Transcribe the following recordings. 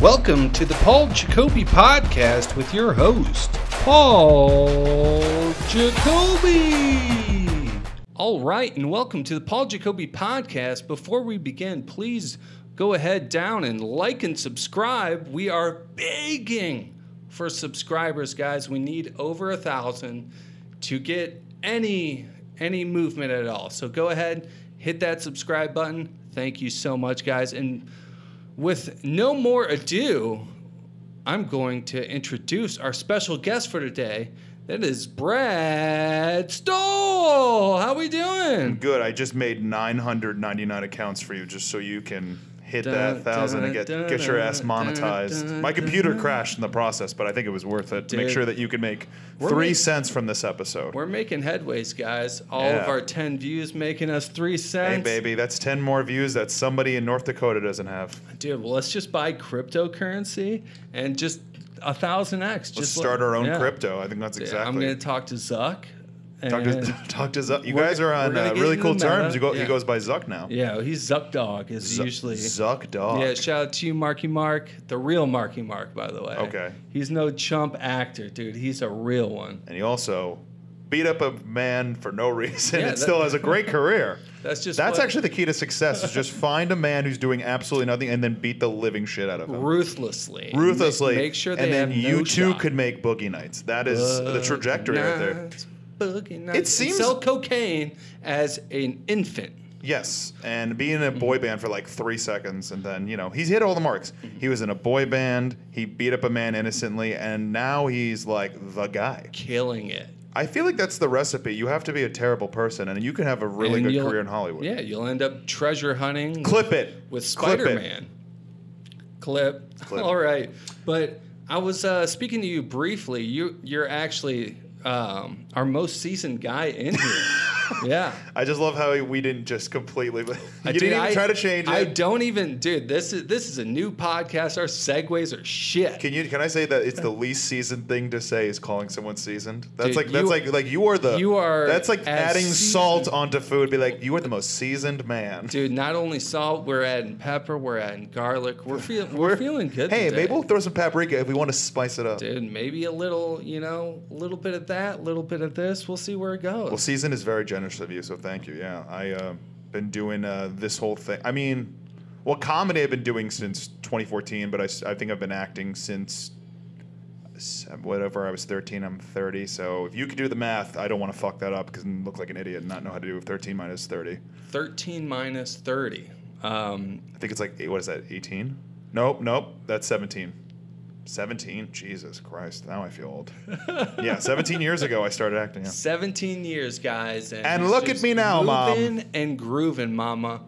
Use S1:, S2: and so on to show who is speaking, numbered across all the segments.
S1: Welcome to the Paul Jacoby Podcast with your host, Paul Jacoby. All right, and welcome to the Paul Jacoby Podcast. Before we begin, please go ahead down and like and subscribe. We are begging for subscribers, guys. We need over a thousand to get any any movement at all. So go ahead, hit that subscribe button. Thank you so much, guys. And with no more ado, I'm going to introduce our special guest for today. That is Brad Stoll. How we doing?
S2: Good. I just made 999 accounts for you just so you can hit that thousand and get get your ass monetized. My computer crashed in the process, but I think it was worth it to make sure that you can make three cents from this episode.
S1: We're making headways, guys. All
S2: Yeah.
S1: of our 10 views making us three cents.
S2: Hey, baby, that's 10 more views that somebody in North Dakota doesn't have.
S1: Dude, well, let's just buy cryptocurrency and just a thousand X.
S2: Let's
S1: Just
S2: start
S1: let-
S2: our own
S1: yeah.
S2: crypto. I think that's exactly.
S1: I'm going to talk to Zuck.
S2: Talk to, talk to Zuck. You guys are on uh, really cool terms. You go,
S1: Yeah.
S2: He goes by Zuck now.
S1: Yeah, he's Zuck Dog, is
S2: Zuck-
S1: usually.
S2: Zuck Dog.
S1: Yeah, shout out to you, Marky Mark, the real Marky Mark, by the way.
S2: Okay.
S1: He's no chump actor, dude. He's a real one.
S2: and he also beat up a man for no reason
S1: Yeah,
S2: and
S1: that-
S2: still has a great career.
S1: That's just
S2: That's
S1: what-
S2: actually the key to success is just find a man who's doing absolutely nothing and then beat the living shit out of him.
S1: ruthlessly.
S2: Ruthlessly.
S1: Make, make sure
S2: and then you
S1: no
S2: too
S1: shot.
S2: could make boogie nights. That is the trajectory right there.
S1: Nights, Boogie nights,
S2: It seems-
S1: sell cocaine as an infant.
S2: Yes, and being in a boy band for like three seconds, and then you know he's hit all the marks.
S1: Mm-hmm.
S2: He was in a boy band. He beat up a man innocently, and now he's like the guy.
S1: Killing it.
S2: I feel like that's the recipe. You have to be a terrible person, and you can have a really
S1: And
S2: good
S1: you'll-
S2: career in Hollywood.
S1: Yeah, you'll end up treasure hunting
S2: Clip it
S1: with
S2: Clip it.
S1: Spider Man. Clip.
S2: Clip.
S1: All right, but I was uh, speaking to you briefly. You you're actually um, our most seasoned guy in here. yeah.
S2: I just love how we didn't just completely. you
S1: Uh,
S2: didn't
S1: dude,
S2: even
S1: I-
S2: try to change it.
S1: I don't even, dude. This is this is a new podcast. Our segues are shit.
S2: Can you can I say that it's the least seasoned thing to say is calling someone seasoned? That's
S1: Dude,
S2: like that's
S1: you-
S2: like like you are the
S1: you are
S2: that's like adding salt onto food. Be like you are the most seasoned man.
S1: Dude, not only salt, we're adding pepper, we're adding garlic. We're feeling we're, feeling good.
S2: Hey,
S1: today.
S2: maybe we'll throw some paprika if we want to spice it up.
S1: Dude, maybe a little, you know, a little bit of that, a little bit of this. We'll see where it goes.
S2: Well, season is very generous of you, so thank you. Yeah, I uh, been doing uh, this whole thing. I mean, well, comedy I've been doing since 2014, but I think I've been acting since whatever I was 13. I'm 30, so if you could do the math, I don't want to fuck that up because I look like an idiot and not know how to do 13 minus 30.
S1: 13 minus 30. Um,
S2: I think it's like what is that? 18? Nope, nope. That's 17. 17. Jesus Christ! Now I feel old. yeah, 17 years ago I started acting. Yeah.
S1: 17 years, guys. And,
S2: And look at me now, Mom.
S1: moving and grooving, mama.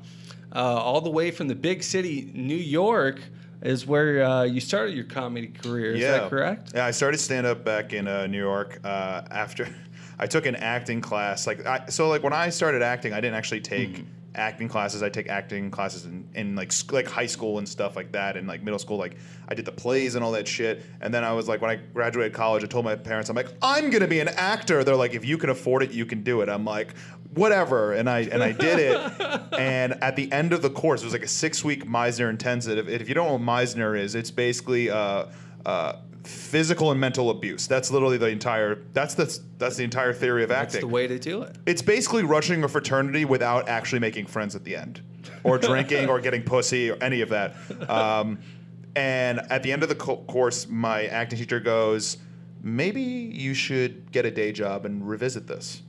S1: Uh, all the way from the big city, New York, is where uh, you started your comedy career. Is that correct?
S2: Yeah, I started stand up back in uh, New York uh, after I took an acting class. Like, I, so like when I started acting, I didn't actually take
S1: Mm-hmm.
S2: Acting classes. I take acting classes in, in like sc- like high school and stuff like that, and like middle school. Like I did the plays and all that shit. And then I was like, when I graduated college, I told my parents, I'm like, I'm gonna be an actor. They're like, if you can afford it, you can do it. I'm like, whatever. And I and I did it. and at the end of the course, it was like a six week Meisner intensive. If you don't know what Meisner is, it's basically uh, uh, physical and mental abuse. That's literally the entire. That's the that's the entire theory of
S1: That's
S2: acting.
S1: the way to do it.
S2: It's basically rushing a fraternity without actually making friends at the end, or drinking, or getting pussy, or any of that. Um, and at the end of the co- course, my acting teacher goes, "Maybe you should get a day job and revisit this."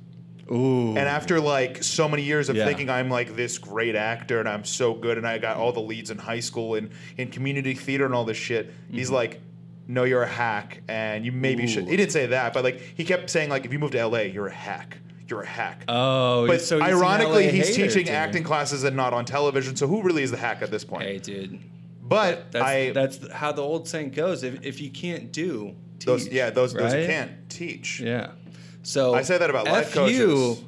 S1: Ooh.
S2: And after like so many years of
S1: Yeah.
S2: thinking I'm like this great actor and I'm so good and I got all the leads in high school and in community theater and all this shit, he's like, "No, you're a hack, and you maybe should."
S1: Mm-hmm.
S2: He didn't say that, but like he kept saying like, "If you move to LA, you're a hack. You're a hack."
S1: Oh,
S2: but
S1: so
S2: ironically, he's teaching
S1: dude.
S2: acting classes and not on television. So who really is the hack at this point?
S1: Hey, dude.
S2: but
S1: That's
S2: I
S1: that's how the old saying goes. If, if you can't do, teach,
S2: those yeah those those who can't teach.
S1: Yeah. So
S2: I say that about life
S1: F you,
S2: coaches.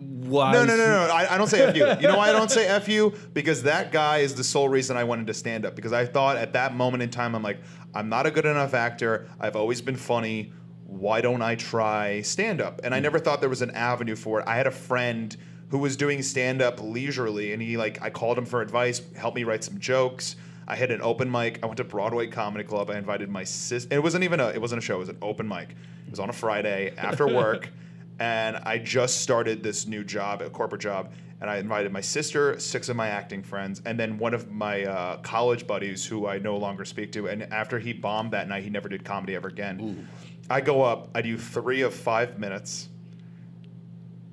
S1: Why
S2: No, no, no, no. I, I don't say F you. You know why I don't say F you? Because that guy is the sole reason I went into stand up. Because I thought at that moment in time, I'm like, I'm not a good enough actor. I've always been funny. Why don't I try stand up? And I hmm. never thought there was an avenue for it. I had a friend who was doing stand up leisurely, and he like I called him for advice, helped me write some jokes. I had an open mic. I went to Broadway Comedy Club. I invited my sister. It wasn't even a. It wasn't a show. It was an open mic. It was on a Friday after work, and I just started this new job, a corporate job. And I invited my sister, six of my acting friends, and then one of my uh, college buddies who I no longer speak to. And after he bombed that night, he never did comedy ever again. I go up. I do three of five minutes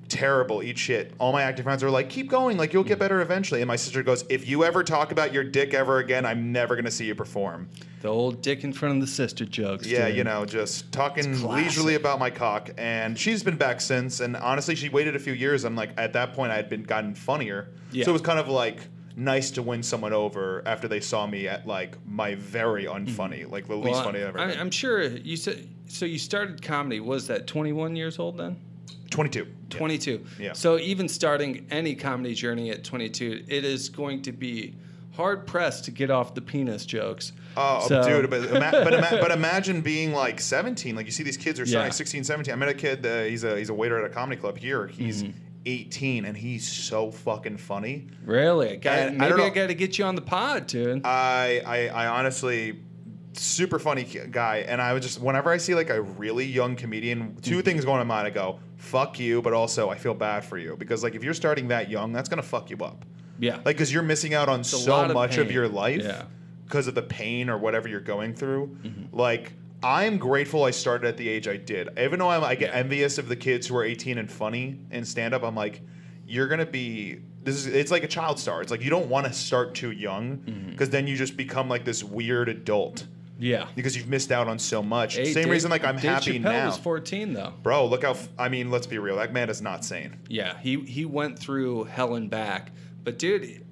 S2: terrible, eat shit. All my acting friends are like, keep going, like you'll get better eventually. And my sister goes, if you ever talk about your dick ever again, I'm never gonna see you perform.
S1: The old dick in front of the sister jokes.
S2: Yeah,
S1: dude.
S2: you know, just talking leisurely about my cock. And she's been back since. And honestly, she waited a few years. I'm like, at that point, I had been gotten funnier.
S1: Yeah.
S2: So it was kind of like nice to win someone over after they saw me at like my very unfunny, like the least
S1: Mm-hmm. Well,
S2: funny I've ever.
S1: I. I'm sure you said. So you started comedy. Was that 21 years old then?
S2: 22.
S1: 22.
S2: Yeah.
S1: So even starting any comedy journey at 22, it is going to be hard pressed to get off the penis jokes.
S2: Oh,
S1: So-
S2: dude, but, ima- but, ima- but imagine being like 17. Like you see these kids are starting
S1: Yeah.
S2: at 16, 17. I met a kid. Uh, he's a he's a waiter at a comedy club here. He's
S1: Mm-hmm.
S2: 18 and he's so fucking funny.
S1: Really? I got,
S2: And I
S1: maybe
S2: don't
S1: I,
S2: know-
S1: got to get you on the pod, dude.
S2: I, I I honestly super funny guy and I would just whenever I see like a really young comedian, 2
S1: Mm-hmm.
S2: things go in my mind. I go, "Fuck you," but also I feel bad for you because like if you're starting that young, that's going to fuck you up.
S1: yeah.
S2: Like cuz you're missing out on
S1: a
S2: so
S1: of
S2: much of your life
S1: Yeah.
S2: because of the pain or whatever you're going through.
S1: Mm-hmm.
S2: Like I'm grateful I started at the age I did. Even though I'm, I get
S1: Yeah.
S2: envious of the kids who are 18 and funny in stand up, I'm like, you're gonna be. This is. It's like a child star. It's like you don't want to start too young
S1: Mm-hmm.
S2: because then you just become like this weird adult
S1: yeah.
S2: because you've missed out on so much.
S1: Hey,
S2: Same
S1: Dave-
S2: reason like I'm
S1: Dave
S2: happy
S1: Chappelle
S2: now,
S1: was 14 though.
S2: bro. Look how. F- I mean, let's be real. That man is not sane.
S1: Yeah, he he went through hell and back. But dude,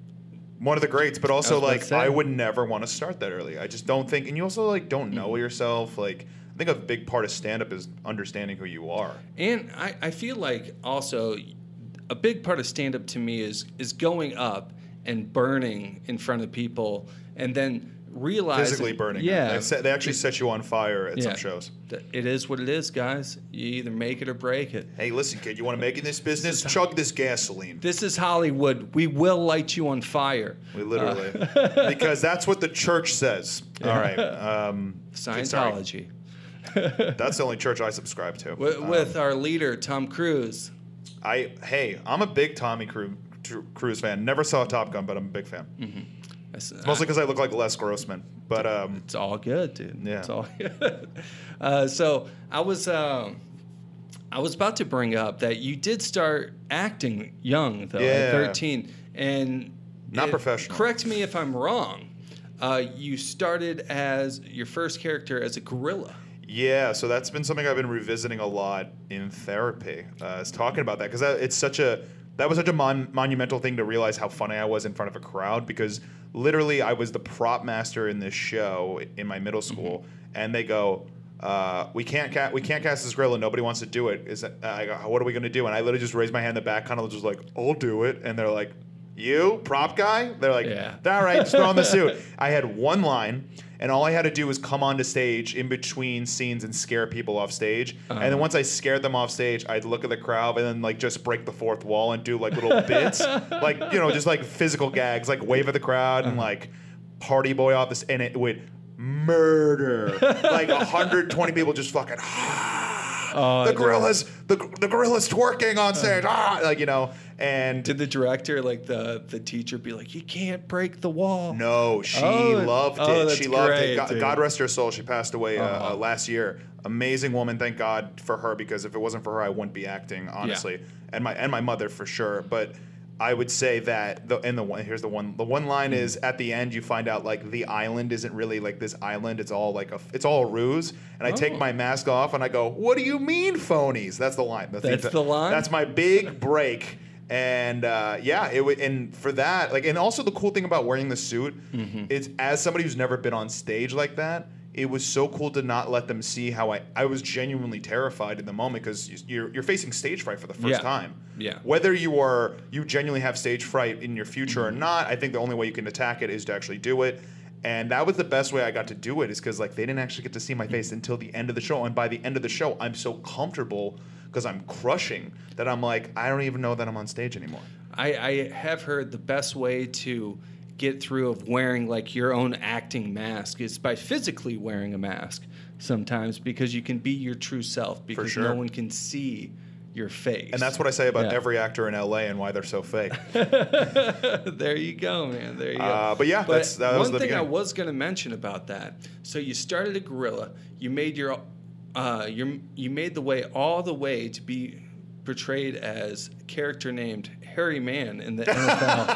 S2: one of the greats, but also
S1: I
S2: like. I would never want to start that early. I just don't think, and you also like don't know
S1: Mm-hmm.
S2: yourself. Like I think a big part of stand up is understanding who you are.
S1: And I, I feel like also a big part of stand up to me is is going up and burning in front of people and then realizing
S2: Physically burning.
S1: Yeah.
S2: they, set, they actually set you on fire at
S1: yeah.
S2: some shows.
S1: It is what it is, guys. You either make it or break it.
S2: Hey, listen, kid, you want to make it in this business? Chug this gasoline.
S1: This is Hollywood. We will light you on fire.
S2: We literally,
S1: Uh.
S2: because that's what the church says. All right, um.
S1: Scientology.
S2: That's the only church I subscribe to.
S1: With,
S2: Um,
S1: with our leader, Tom Cruise.
S2: I, hey, I'm a big Tommy Cru- Cruise fan. Never saw Top Gun, but I'm a big fan.
S1: It's
S2: Mostly because I look like Les Grossman. But um,
S1: It's all good, dude.
S2: Yeah.
S1: It's all good. Uh, so I was um, I was about to bring up that you did start acting young though,
S2: Yeah.
S1: at 13, and
S2: Not professional.
S1: Correct me if I'm wrong. Uh, you started as your first character as a gorilla.
S2: Yeah, so that's been something I've been revisiting a lot in therapy. Uh, is talking about that because it's such a that was such a mon- monumental thing to realize how funny I was in front of a crowd because literally I was the prop master in this show in my middle school, and they go. Uh, we can't ca- we can't cast this gorilla. Nobody wants to do it. Is that, uh, I go, what are we gonna do? And I literally just raised my hand in the back, kind of just like, I'll do it. And they're like, you prop guy? They're like,
S1: Yeah.
S2: all right, just put on the suit. I had one line, and all I had to do was come onto stage in between scenes and scare people off stage. And then uh-huh. once I scared them off stage, I'd look at the crowd and then like just break the fourth wall and do like little bits, like you know, just like physical gags, like wave at the crowd and uh-huh. like party boy off this, and it would murder like 120 people just fucking. Ah.
S1: Oh,
S2: the gorilla's the, the gorilla's twerking on stage, ah, like you know, and
S1: Did the director, like the the teacher, be like, "You can't break the wall"?
S2: No, she
S1: Oh,
S2: loved
S1: oh,
S2: it. She loved
S1: great,
S2: it. God. God rest her soul. She passed away uh,
S1: Uh-huh.
S2: uh, last year. Amazing woman. Thank God for her because if it wasn't for her, I wouldn't be acting honestly, and my and my mother for sure. But I would say that the and the one here's the one the one line is at the end you find out like the island isn't really like this island. It's all like a it's all a ruse. And I take
S1: Oh.
S2: my mask off and I go, "What do you mean phonies?" That's the line.
S1: That's the line?
S2: That's my big break. And uh, yeah, it would, and for that, like, and also the cool thing about wearing the suit,
S1: Mm-hmm.
S2: it's as somebody who's never been on stage like that, it was so cool to not let them see how I, I was genuinely terrified in the moment because you're, you're facing stage fright for the first
S1: Yeah.
S2: time.
S1: Yeah.
S2: Whether you are, you genuinely have stage fright in your future
S1: Mm-hmm.
S2: or not, I think the only way you can attack it is to actually do it. And that was the best way I got to do it is because like they didn't actually get to see my face until the end of the show. And by the end of the show, I'm so comfortable because I'm crushing that I'm like, I don't even know that I'm on stage anymore.
S1: I, I have heard the best way to get through of wearing like your own acting mask is by physically wearing a mask sometimes because you can be your true self because
S2: sure.
S1: no one can see your face.
S2: And that's what I say about
S1: Yeah.
S2: every actor in LA and why they're so fake.
S1: there you go, man. There you go.
S2: Uh, but yeah, that's- that was
S1: one
S2: the
S1: thing I was going to mention about that. So you started a gorilla. You made your, uh, your, you made the way all the way to be portrayed as a character named Harry Mann in the NFL.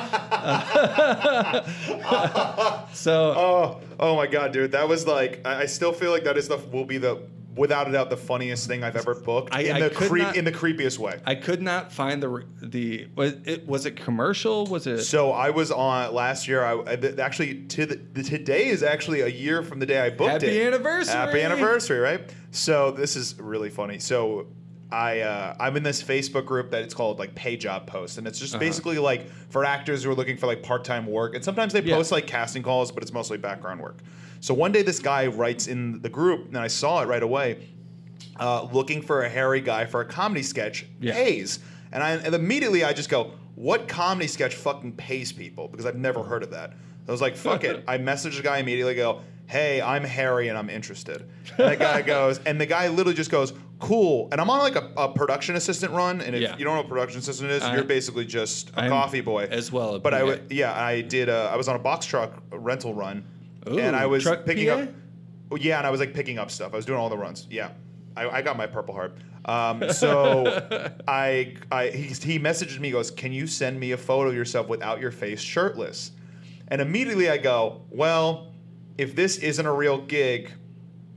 S1: so
S2: Oh, oh my god, dude, that was like I, I still feel like that is the will be the without a doubt the funniest thing I've ever booked
S1: I-
S2: in the creep
S1: not-
S2: in the creepiest way.
S1: I could not find the the was it was it commercial? Was it?
S2: So I was on last year. I actually to the, the today is actually a year from the day I booked
S1: Happy
S2: it.
S1: Happy anniversary!
S2: Happy anniversary! Right. So this is really funny. So. I uh, I'm in this Facebook group that it's called like pay job post, and it's just
S1: Uh-huh.
S2: basically like for actors who are looking for like part time work, and sometimes they
S1: Yeah.
S2: post like casting calls, but it's mostly background work. So one day this guy writes in the group, and I saw it right away, uh, looking for a hairy guy for a comedy sketch
S1: Yeah.
S2: pays. And, I, and immediately I just go, what comedy sketch fucking pays people? Because I've never heard of that. I was like, fuck it. I messaged the guy immediately, go, hey, I'm Harry and I'm interested. And the guy goes, and the guy literally just goes, cool. And I'm on like a, a production assistant run. And if
S1: Yeah.
S2: you don't know what production assistant is,
S1: I-
S2: you're basically just a
S1: I'm
S2: coffee boy.
S1: as well,
S2: But I
S1: PA.
S2: would, yeah, I did, uh, I was on a box truck rental run.
S1: Ooh,
S2: and I was picking
S1: PA?
S2: up. Yeah, and I was like picking up stuff. I was doing all the runs. Yeah, I, I got my Purple Heart. Um, so I, I he, he messaged me. He goes, "Can you send me a photo of yourself without your face, shirtless?" And immediately I go, "Well, if this isn't a real gig."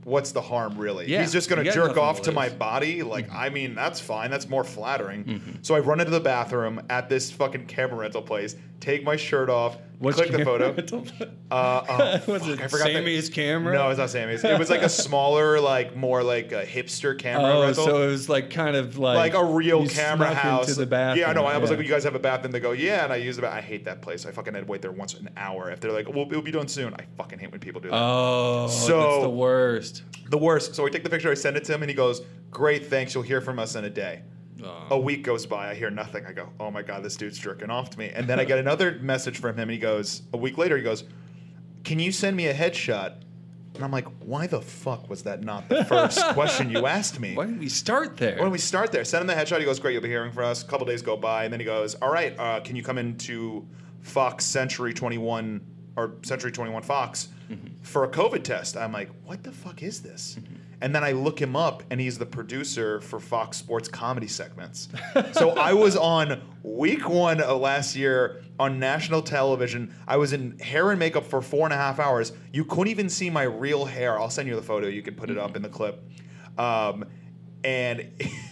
S2: What's the harm, really?
S1: Yeah,
S2: He's just going to jerk off
S1: to
S2: my body. Like,
S1: Mm-hmm.
S2: I mean, that's fine. That's more flattering. So I run into the bathroom at this fucking camera rental place, take my shirt off,
S1: What's
S2: click the photo. Uh, oh,
S1: Was
S2: fuck,
S1: it
S2: I forgot the-
S1: Sammy's camera?
S2: No, it's not Sammy's. It was like a smaller, like more like a hipster camera
S1: Oh,
S2: rental.
S1: so it was like kind of like
S2: like a real camera house.
S1: into the bathroom.
S2: Yeah, I know. I was
S1: yeah.
S2: like, "You guys have a bathroom?" They go, "Yeah," and I use the. I hate that place. I fucking had to wait there once an hour. If they're like, "Well, it'll be done soon," I fucking hate when people do that.
S1: Oh,
S2: So-
S1: that's the worst.
S2: the worst. So I take the picture, I send it to him, and he goes, "Great, thanks. You'll hear from us in a day."
S1: Oh.
S2: A week goes by, I hear nothing. I go, "Oh my god, this dude's jerking off to me." And then I get another message from him, and he goes, a week later, he goes, "Can you send me a headshot?" And I'm like, "Why the fuck was that not the first question you asked me?"
S1: Why didn't we start there?
S2: Why don't we start there? Send him the headshot. He goes, "Great, you'll be hearing from us." A couple days go by, and then he goes, "All right, uh, can you come into Fox Century 21 or Century 21 Fox for a COVID test?" I'm like, "What the fuck is this?" And then I look him up, and he's the producer for Fox Sports comedy segments. so I was on week one of last year on national television. I was in hair and makeup for four and a half hours. You couldn't even see my real hair. I'll send you the photo. You can put it up in the clip. Um, and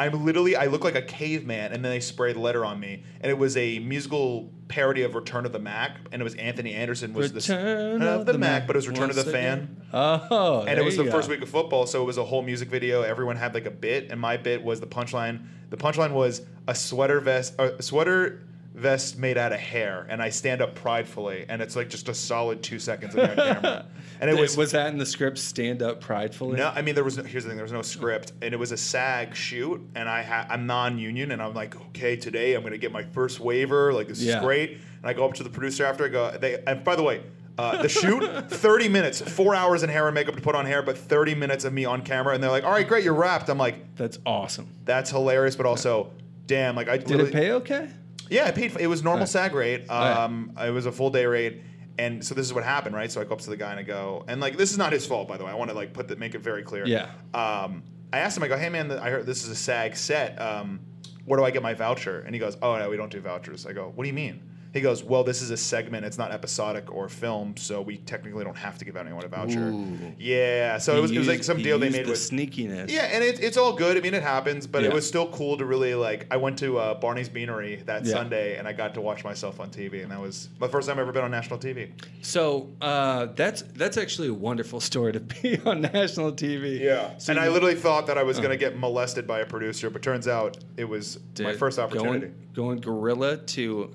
S2: I'm literally I look like a caveman, and then they sprayed the letter on me, and it was a musical parody of Return of the Mack, and it was Anthony Anderson was
S1: Return
S2: the
S1: of
S2: the, Mack,
S1: Mack
S2: but it was Return of the Fan.
S1: Oh,
S2: And it was the
S1: you
S2: first week of football, so it was a whole music video. Everyone had like a bit, and my bit was the punchline. The punchline was a sweater vest, a sweater vest made out of hair, and I stand up pridefully, and it's like just a solid two seconds on camera. And it was
S1: was that in the script? Stand up pridefully.
S2: no, I mean there was no, here's the thing, there was no script, and it was a SAG shoot, and I ha- I'm non-union, and I'm like, okay, today I'm gonna get my first waiver, like this
S1: Yeah.
S2: is great, and I go up to the producer after I go, they, and by the way. Uh, the shoot, 30 minutes, four hours in hair and makeup to put on hair, but 30 minutes of me on camera, and they're like, "All right, great, you're wrapped." I'm like,
S1: That's awesome.
S2: "That's hilarious," but also, damn, like I
S1: Did it pay okay?
S2: Yeah, I paid. It was normal
S1: Right.
S2: SAG rate.
S1: Right.
S2: Um, it was a full day rate, and so this is what happened, right? So I go up to the guy and I go, and like this is not his fault, by the way. I want to like put that, make it very clear.
S1: Yeah.
S2: Um, I asked him. I go, hey man, I heard this is a SAG set. Um, where do I get my voucher? And he goes, oh no, we don't do vouchers. I go, what do you mean? He goes, well, this is a segment. It's not episodic or film, so we technically don't have to give anyone a voucher.
S1: Ooh.
S2: Yeah. So
S1: He
S2: it was, it was like
S1: used-
S2: some deal they
S1: used
S2: made
S1: the
S2: with
S1: sneakiness.
S2: yeah, and it, it's all good. I mean, it happens, but
S1: Yeah.
S2: it was still cool to really like. I went to uh, Barney's Beanery that
S1: Yeah.
S2: Sunday, and I got to watch myself on TV, and that was my first time I've ever been on national TV.
S1: So uh, that's that's actually a wonderful story to be on national TV. So
S2: and I literally thought that I was going to get molested by a producer, but turns out it was my first opportunity.
S1: Going, going gorilla to.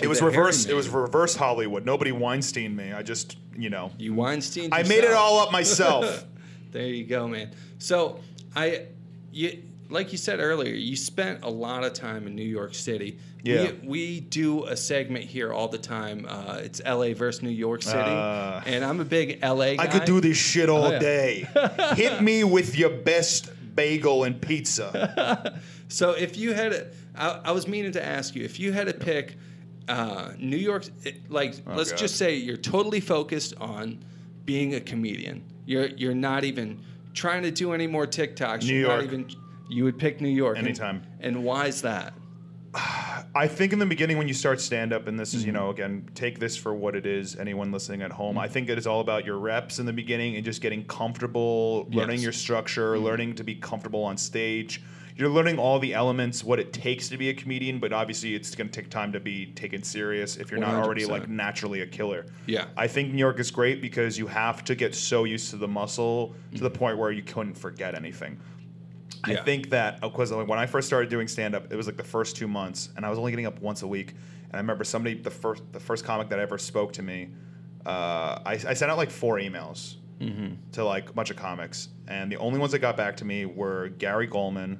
S2: It was reverse. It was reverse Hollywood. Nobody Weinstein me. I just, you know,
S1: You Weinstein.
S2: I made it all up myself.
S1: there you go, man. So I, you, like you said earlier, you spent a lot of time in New York City.
S2: Yeah.
S1: We, we do a segment here all the time. Uh, it's LA versus New York City.
S2: Uh,
S1: and I'm a big LA guy.
S2: I could do this shit all
S1: Oh, yeah.
S2: day. Hit me with your best bagel and pizza.
S1: So if you had, a, I, I was meaning to ask you, if you had to pick uh, New York, like let's
S2: Oh, God.
S1: just say you're totally focused on being a comedian. You're you're not even trying to do any more TikToks.
S2: New
S1: you're
S2: York.
S1: Not even, you would pick New York
S2: Anytime.
S1: And, why is that?
S2: I think in the beginning when you start stand up, and this is, you
S1: Mm-hmm.
S2: know, again, take this for what it is, anyone listening at home. I think it is all about your reps in the beginning and just getting comfortable, learning
S1: Yes. Mm-hmm.
S2: your structure, learning to be comfortable on stage. You're learning all the elements, what it takes to be a comedian, but obviously it's going to take time to be taken serious if you're not already
S1: 100%.
S2: like naturally a killer.
S1: Yeah.
S2: I think New York is great because you have to get so used to the muscle to the point where you couldn't forget anything. I think that because like, when I first started doing stand up, it was like the first two months, and I was only getting up once a week. And I remember somebody, the first the first comic that ever spoke to me, uh, I, I sent out like four emails to like a bunch of comics, and the only ones that got back to me were Gary Gulman,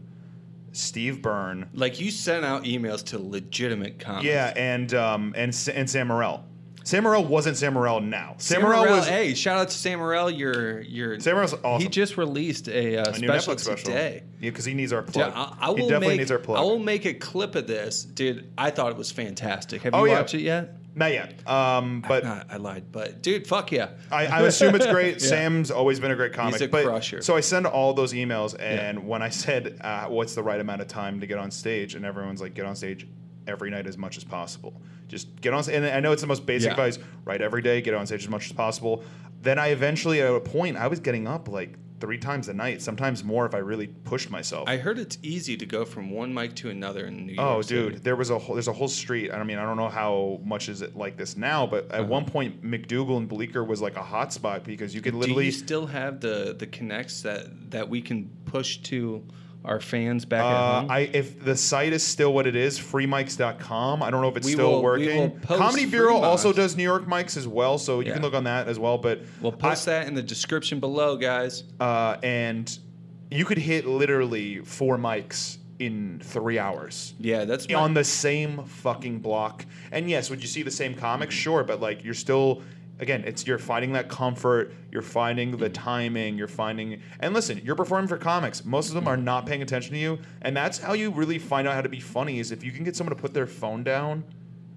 S2: Steve Byrne,
S1: Like you sent out emails to legitimate comics.
S2: yeah, and um, and and Sam Morril. Sam Morril wasn't Sam Morril now. Sam,
S1: Sam Morril
S2: was
S1: hey, shout out to Sam Morril. You're, you're.
S2: Sam Morril's awesome.
S1: He just released a, uh,
S2: a new
S1: special
S2: Netflix special.
S1: today.
S2: Yeah, because he needs our
S1: Dude,
S2: plug.
S1: I, I
S2: he
S1: will
S2: definitely
S1: make,
S2: needs our plug.
S1: I will make a clip of this, dude. I thought it was fantastic. Have you
S2: Oh, yeah.
S1: watched it yet?
S2: Not yet, um, but
S1: Nah, I lied, but dude, fuck yeah.
S2: I, I assume it's great.
S1: Yeah.
S2: Sam's always been a great comic.
S1: He's a
S2: but,
S1: crusher.
S2: So I send all those emails, and when I said, uh, "What's the right amount of time to get on stage?" and everyone's like, "Get on stage every night as much as possible. Just get on." And I know it's the most basic
S1: Yeah.
S2: advice. Right, every day, get on stage as much as possible. Then I eventually, at a point, I was getting up like three times a night, sometimes more if I really pushed myself.
S1: I heard it's easy to go from one mic to another in New York.
S2: Oh,
S1: City.
S2: dude, there was a whole, there's a whole street. I mean, I don't know how much is it like this now, but
S1: Uh-huh.
S2: at one point, MacDougal and Bleecker was like a hot spot because you could
S1: Do
S2: literally.
S1: you still have the the connects that that we can push to our fans back at
S2: Uh,
S1: home?
S2: I if the site is still what it is, freemics.com. I don't know if it's
S1: We
S2: still
S1: will- we
S2: working.
S1: will post
S2: Comedy Bureau
S1: free
S2: also does New York mics as well, so you
S1: Yeah.
S2: can look on that as well. But
S1: we'll post that in the description below, guys.
S2: uh, and you could hit literally four mics in three hours.
S1: Yeah, that's my,
S2: on the same fucking block. And yes, would you see the same comics? Sure, but like you're still again, it's you're finding that comfort, you're finding the timing, you're finding and listen, you're performing for comics. Most of them are not paying attention to you, and that's how you really find out how to be funny is if you can get someone to put their phone down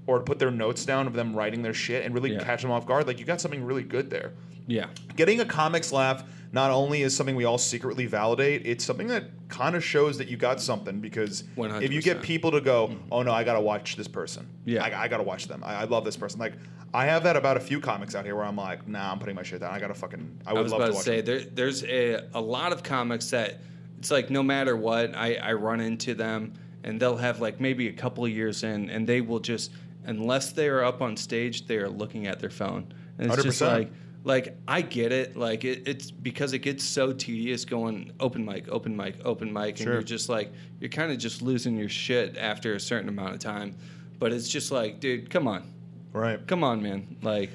S2: or put their notes down of them writing their shit and really
S1: Yeah.
S2: catch them off guard, like you got something really good there
S1: yeah.
S2: getting a comics laugh not only is something we all secretly validate, it's something that kind of shows that you got something because if you get people to go, mm-hmm. oh no, I gotta watch this person.
S1: Yeah.
S2: I, I gotta watch them. I, I love this person. Like I have that about a few comics out here where I'm like, nah, I'm putting my shit down. I gotta fucking. I
S1: I, was
S2: love
S1: about
S2: to
S1: say there, there's a, a lot of comics that it's like no matter what I, I run into them and they'll have like maybe a couple of years in and they will just unless they are up on stage they are looking at their phone and it's just
S2: 100%.
S1: like like I get it like it, it's because it gets so tedious going open mic open mic open mic and
S2: Sure.
S1: you're just like you're kind of just losing your shit after a certain amount of time but it's just like dude come on
S2: Right.
S1: come on man like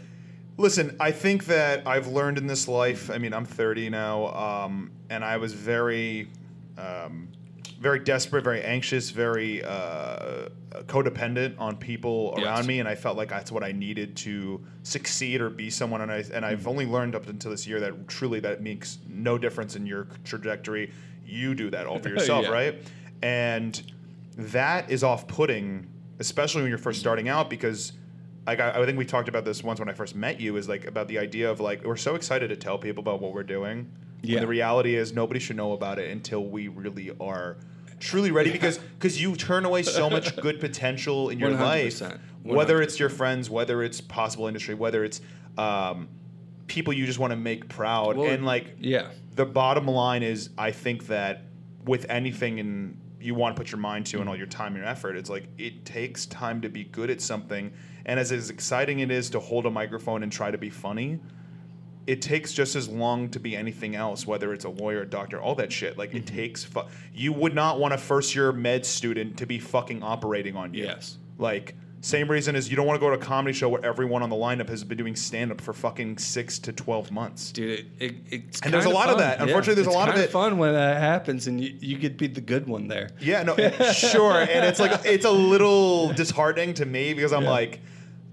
S2: Listen, I think that I've learned in this life. I mean, I'm 30 now, um, and I was very, um, very desperate, very anxious, very uh, codependent on people
S1: Yes.
S2: around me, and I felt like that's what I needed to succeed or be someone. And I and I've only learned up until this year that truly that makes no difference in your trajectory. You do that all for yourself,
S1: Yeah.
S2: right? And that is off-putting, especially when you're first starting out, because like I, I think we talked about this once when I first met you, is like about the idea of like we're so excited to tell people about what we're doing. When
S1: Yeah.
S2: the reality is nobody should know about it until we really are truly ready because because you turn away so much good potential in your life
S1: 100%.
S2: whether it's your friends whether it's possible industry whether it's um, people you just want to make proud
S1: Well,
S2: and like
S1: yeah
S2: the bottom line is I think that with anything and you want to put your mind to and all your time and your effort, it's like it takes time to be good at something. And as as exciting it is to hold a microphone and try to be funny, it takes just as long to be anything else, whether it's a lawyer, a doctor, all that shit. Like it
S1: Mm-hmm.
S2: takes. Fu- you would not want a first year med student to be fucking operating on you.
S1: Yes.
S2: Like Same reason as you don't want to go to a comedy show where everyone on the lineup has been doing stand up for fucking six to twelve months.
S1: Dude, it, it, it's
S2: And there's a lot of
S1: fun.
S2: that. Unfortunately, there's a lot of it-
S1: fun when that happens, and you, you to be the good one there.
S2: Yeah, no, sure. And it's like it's a little disheartening to me because I'm
S1: Yeah.
S2: like,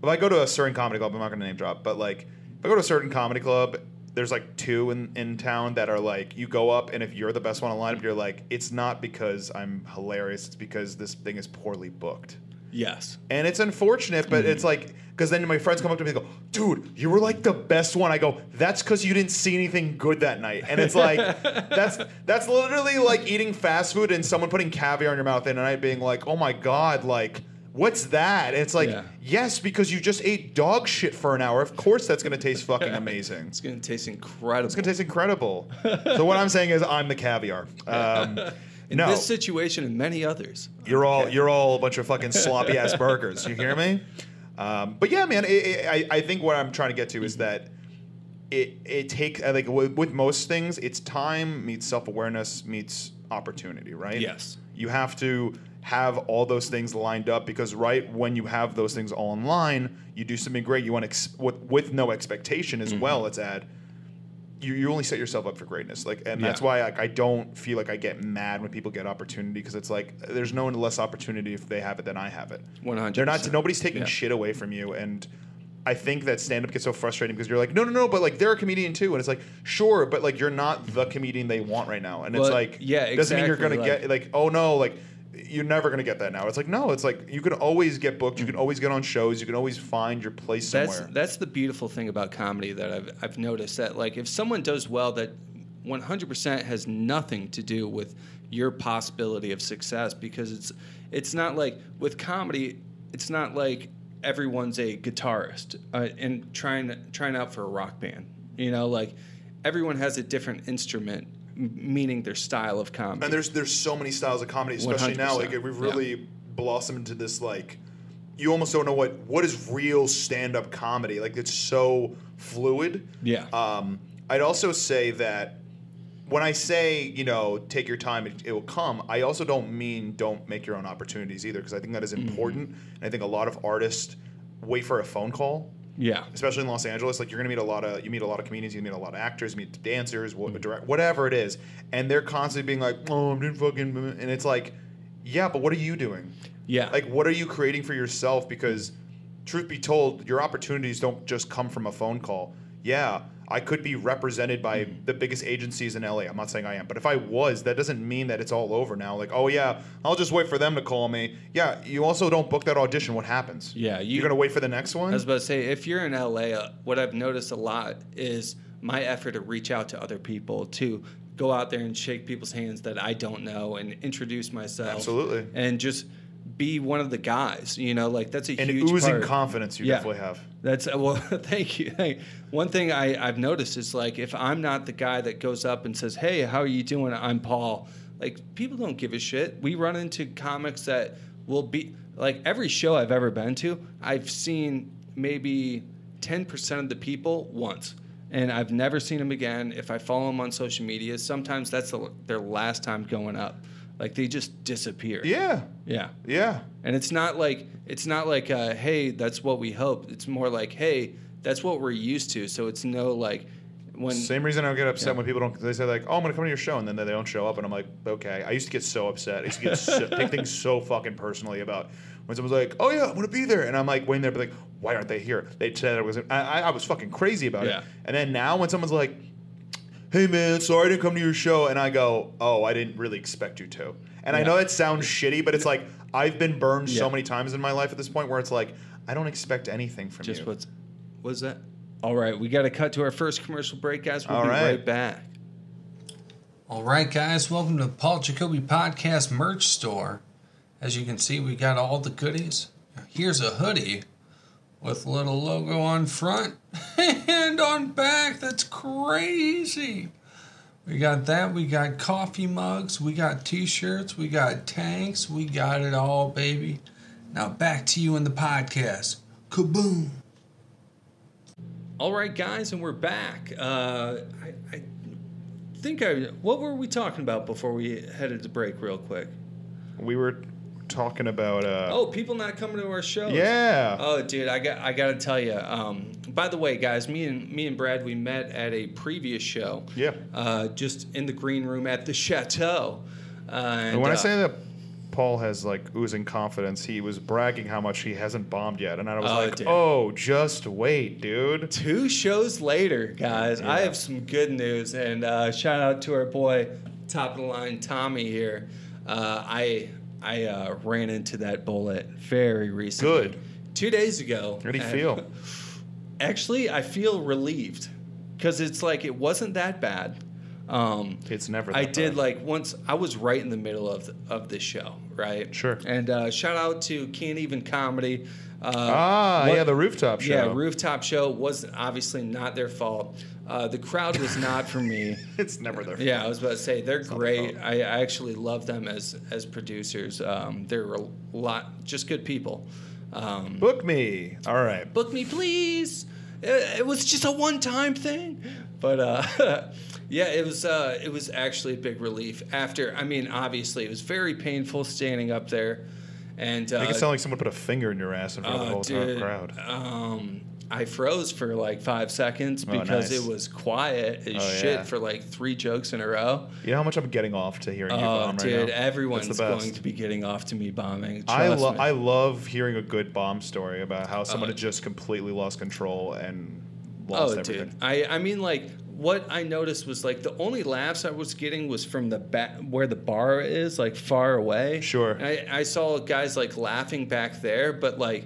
S2: if I go to a certain comedy club, I'm not going to name drop, but like I go to a certain comedy club, there's like two in, in town that are like you go up and if you're the best one on lineup, you're like, it's not because I'm hilarious, it's because this thing is poorly booked.
S1: Yes.
S2: And it's unfortunate, but it's like because then my friends come up to me and go, "Dude, you were like the best one." I go, "That's because you didn't see anything good that night." And it's like that's that's literally like eating fast food and someone putting caviar in your mouth and I being like, "Oh my god, like." What's that? And it's like,
S1: Yeah.
S2: yes, because you just ate dog shit for an hour. Of course, that's gonna taste fucking amazing.
S1: It's gonna taste incredible.
S2: It's gonna taste incredible. so what I'm saying is, I'm the caviar. Um,
S1: in
S2: no,
S1: this situation and many others.
S2: you're all you're all a bunch of fucking sloppy ass burgers. You hear me? Um, but yeah, man, it, it, I I think what I'm trying to get to is that it it takes like think with, with most things, it's time meets self awareness meets opportunity, right?
S1: Yes.
S2: You have to have all those things lined up because right when you have those things all in line, you do something great. You want ex- with with no expectation
S1: Mm-hmm.
S2: as well. Let's add. You, you only set yourself up for greatness, like, and that's why like, I don't feel like I get mad when people get opportunity because it's like there's no one less opportunity if they have it than I have it.
S1: 100%.
S2: They're not. Nobody's taking
S1: Yeah.
S2: shit away from you, and I think that stand up gets so frustrating because you're like, no, no, no, but like they're a comedian too, and it's like, sure, but like you're not the comedian they want right now, and it's like,
S1: yeah,
S2: doesn't mean you're
S1: exactly,
S2: gonna get like, oh no, like you're never gonna get that now. It's like no, it's like you can always get booked, you can always get on shows, you can always find your place
S1: That's
S2: somewhere.
S1: that's the beautiful thing about comedy that I've I've noticed that like if someone does well that 100% has nothing to do with your possibility of success because it's it's not like with comedy it's not like everyone's a guitarist uh, and trying trying out for a rock band you know like everyone has a different instrument meaning their style of comedy
S2: and there's there's so many styles of comedy, especially now. Like we've
S1: yeah.
S2: really blossomed into this like you almost don't know what what is real stand up comedy. Like it's so fluid.
S1: yeah
S2: Um, I'd also say that when I say, you know, take your time, it, it will come, I also don't mean don't make your own opportunities either, because I think that is
S1: Mm-hmm.
S2: important. And I think a lot of artists wait for a phone call,
S1: yeah
S2: especially in Los Angeles. Like you're gonna meet a lot of, you meet a lot of comedians, you meet a lot of actors, you meet dancers,
S1: Mm-hmm.
S2: direct, whatever it is, and they're constantly being like, oh, I'm doing fucking, and it's like, yeah, but what are you doing?
S1: yeah
S2: Like, what are you creating for yourself? Because, truth be told, your opportunities don't just come from a phone call. Yeah, I could be represented by
S1: Mm-hmm.
S2: the biggest agencies in LA. I'm not saying I am, but if I was, that doesn't mean that it's all over now. Like, oh yeah, I'll just wait for them to call me. Yeah, you also don't book that audition. What happens?
S1: Yeah, you-
S2: you, are gonna wait for the next one.
S1: I was about to say, if you're in LA, uh, what I've noticed a lot is my effort to reach out to other people, to go out there and shake people's hands that I don't know and introduce myself.
S2: Absolutely.
S1: And just be one of the guys, you know, like that's a huge
S2: and
S1: huge
S2: oozing
S1: part.
S2: confidence, you
S1: Yeah.
S2: definitely have.
S1: That's well, thank you. Thank- One thing I, I've noticed is like if I'm not the guy that goes up and says, "Hey, how are you doing?" I'm Paul. Like people don't give a shit. We run into comics that will be like every show I've ever been to. I've seen maybe ten percent of the people once, and I've never seen them again. If I follow them on social media, sometimes that's the, their last time going up. Like they just disappear.
S2: Yeah,
S1: Yeah.
S2: yeah.
S1: And it's not like it's not like uh, hey, that's what we hope. It's more like hey, that's what we're used to. So it's no like when
S2: Same reason I get upset
S1: Yeah.
S2: when people don't. They say like, "Oh, I'm gonna come to your show," and then they don't show up, and I'm like, "Okay." I used to get so upset. I used to get so, take things so fucking personally about when someone's like, "Oh yeah, I'm gonna be there," and I'm like, waiting there, but like, "Why aren't they here?" They said it was. I, I, I was fucking crazy about
S1: Yeah.
S2: it. And then now when someone's like, "Hey man, sorry I didn't come to your show," and I go, "Oh, I didn't really expect you to," and I know it sounds shitty, but it's like I've been burned so many times in my life at this point where it's like I don't expect anything from
S1: just
S2: you.
S1: Just what's was that? All right, we got to cut to our first commercial break, guys. We'll
S2: All
S1: be
S2: right.
S1: right back.
S3: All right, guys, welcome to the Paul Jacoby Podcast merch store. As you can see, we got all the goodies. Here's a hoodie with a little logo on front and on back. That's crazy. We got that. We got coffee mugs. We got t shirts. We got tanks. We got it all, baby. Now back to you in the podcast. Kaboom.
S1: All right, guys, and we're back. Uh, I, I think I what were we talking about before we headed to break, real quick?
S2: we were talking about. Uh,
S1: Oh, people not coming to our show.
S2: yeah.
S1: Oh, dude, I got I got to tell you. Um, by the way, guys, me and me and Brad we met at a previous show.
S2: Yeah.
S1: Uh, just in the green room at the chateau. Uh, and,
S2: and when I
S1: uh,
S2: say that Paul has like oozing confidence, he was bragging how much he hasn't bombed yet, and I was
S1: Oh,
S2: like,
S1: dude.
S2: "Oh, just wait, dude."
S1: two shows later, guys, I have some good news, and uh, shout out to our boy, top of the line Tommy here. Uh, I I uh, ran into that bullet very recently.
S2: Good.
S1: Two days ago.
S2: How do you feel?
S1: Actually, I feel relieved because it's like it wasn't that bad. Um,
S2: It's never.
S1: I
S2: that
S1: did
S2: bad.
S1: like once. I was right in the middle of the, of this show, right?
S2: Sure.
S1: And uh, shout out to Can't Even Comedy. Uh,
S2: Ah,
S1: what-
S2: yeah, the rooftop show.
S1: yeah, rooftop show was obviously not their fault. Uh, the crowd was not for me.
S2: it's never their. Fault.
S1: Yeah, I was about to say they're
S2: their
S1: great. I, I actually love them as as producers. Um, they're a lot, just good people. Um,
S2: Book me. All right.
S1: book me, please. It, it was just a one time thing, but uh, yeah, it was uh, it was actually a big relief. After, I mean, obviously, it was very painful standing up there, and uh,
S2: Make it sound like someone put a finger in your ass in front of the
S1: uh,
S2: whole
S1: dude,
S2: crowd.
S1: Um, I froze for like five seconds
S2: Oh,
S1: because
S2: nice.
S1: it was quiet as
S2: Oh,
S1: shit
S2: yeah.
S1: for like three jokes in a row.
S2: You know how much I'm getting off to hearing you
S1: Oh,
S2: bomb right
S1: dude,
S2: now?
S1: everyone's
S2: That's the
S1: going to be getting off to me bombing.
S2: I,
S1: Trust
S2: lo-
S1: me.
S2: I love hearing a good bomb story about how someone
S1: Uh,
S2: had just completely lost control and lost
S1: oh,
S2: everything.
S1: dude. I, I mean, like, what I noticed was like the only laughs I was getting was from the back where the bar is, like far away.
S2: Sure.
S1: And I, I saw guys like laughing back there, but like,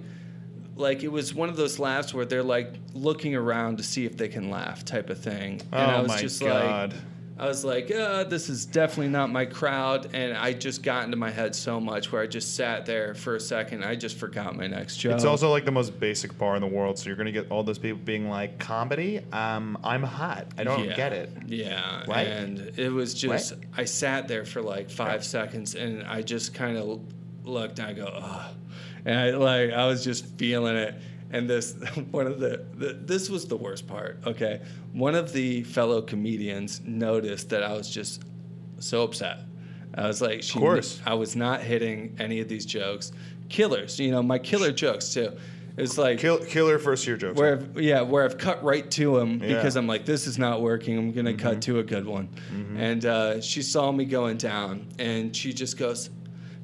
S1: like it was one of those laughs where they're like looking around to see if they can laugh, type of thing. And oh I
S2: Oh
S1: was
S2: my
S1: just
S2: God.
S1: like, I was like, uh, this is definitely not my crowd, and I just got into my head so much where I just sat there for a second. I just forgot my next joke.
S2: It's also like the most basic bar in the world, so you're gonna get all those people being like, "Comedy? Um, I'm hot. I don't
S1: Yeah.
S2: get it."
S1: Yeah,
S2: What?
S1: and it was just? I sat there for like five
S2: Yeah.
S1: seconds, and I just kind of looked, and I go, Ugh. and I like I was just feeling it. And this one of the, the this was the worst part. Okay, one of the fellow comedians noticed that I was just so upset. I was like, she,
S2: course.
S1: I was not hitting any of these jokes. Killers, you know, my killer jokes too. It's like
S2: Kill, killer first year jokes.
S1: where I've, yeah, where I've cut right to him
S2: Yeah. Mm-hmm.
S1: because I'm like, this is not working. I'm gonna cut to a good one. And uh, she saw me going down, and she just goes,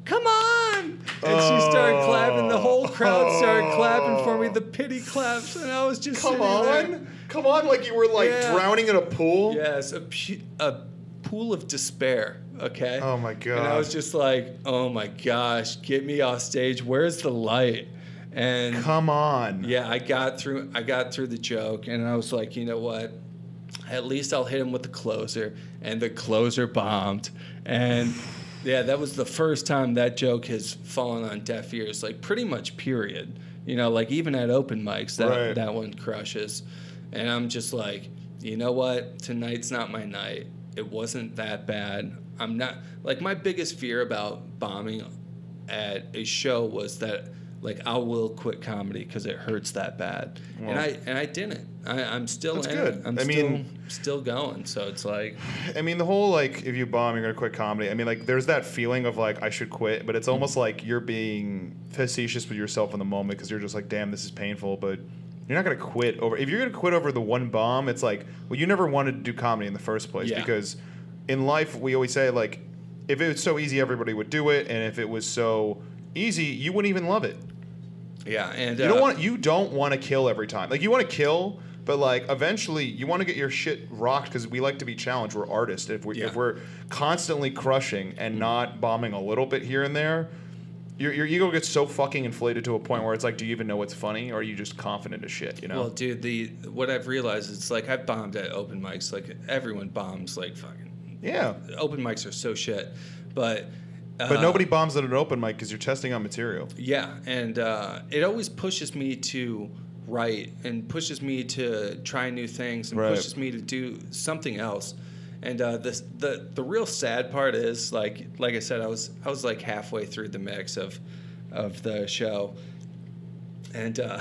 S1: "Come on!" And she started clapping. The whole crowd started clapping for me. The pity claps, and I was just
S2: Come
S1: sitting
S2: on,
S1: there.
S2: come on! Like you were like
S1: Yeah.
S2: drowning in a pool.
S1: Yes, a, pu- a pool of despair. Okay.
S2: Oh my god.
S1: And I was just like, oh my gosh, get me off stage. Where's the light? And
S2: Come on.
S1: yeah, I got through. I got through the joke, and I was like, you know what? At least I'll hit him with the closer, and the closer bombed. And yeah, that was the first time that joke has fallen on deaf ears. Like pretty much, period. You know, like even at open mics, that
S2: Right.
S1: that one crushes. And I'm just like, you know what? Tonight's not my night. It wasn't that bad. I'm not like my biggest fear about bombing at a show was that like I will quit comedy because it hurts that bad, and I and I didn't. I, I'm still
S2: That's good.
S1: it. I'm
S2: I
S1: still
S2: mean-
S1: still going. So it's like
S2: I mean, the whole like, if you bomb, you're gonna quit comedy. I mean, like, there's that feeling of like, I should quit, but it's hmm. almost like you're being facetious with yourself in the moment because you're just like, damn, this is painful, but you're not gonna quit over. If you're gonna quit over the one bomb, it's like, well, you never wanted to do comedy in the first place
S1: Yeah.
S2: because in life we always say like, if it was so easy, everybody would do it, and if it was so easy, you wouldn't even love it.
S1: Yeah, and
S2: You
S1: uh,
S2: don't want you don't want to kill every time. Like you want to kill, but like eventually you want to get your shit rocked because we like to be challenged. We're artists. If we
S1: Yeah.
S2: if we're constantly crushing and not bombing a little bit here and there, your your ego gets so fucking inflated to a point where it's like, do you even know what's funny, or are you just confident as shit? You know?
S1: Well, dude, the what I've realized is like I've bombed at open mics. Like everyone bombs. Like fucking
S2: yeah.
S1: open mics are so shit, but.
S2: But
S1: uh,
S2: nobody bombs at an open mic because you're testing on material.
S1: Yeah, and uh, it always pushes me to write and pushes me to try new things and
S2: Right.
S1: pushes me to do something else. And uh, the the the real sad part is like like I said, I was I was like halfway through the mix of of the show, and uh,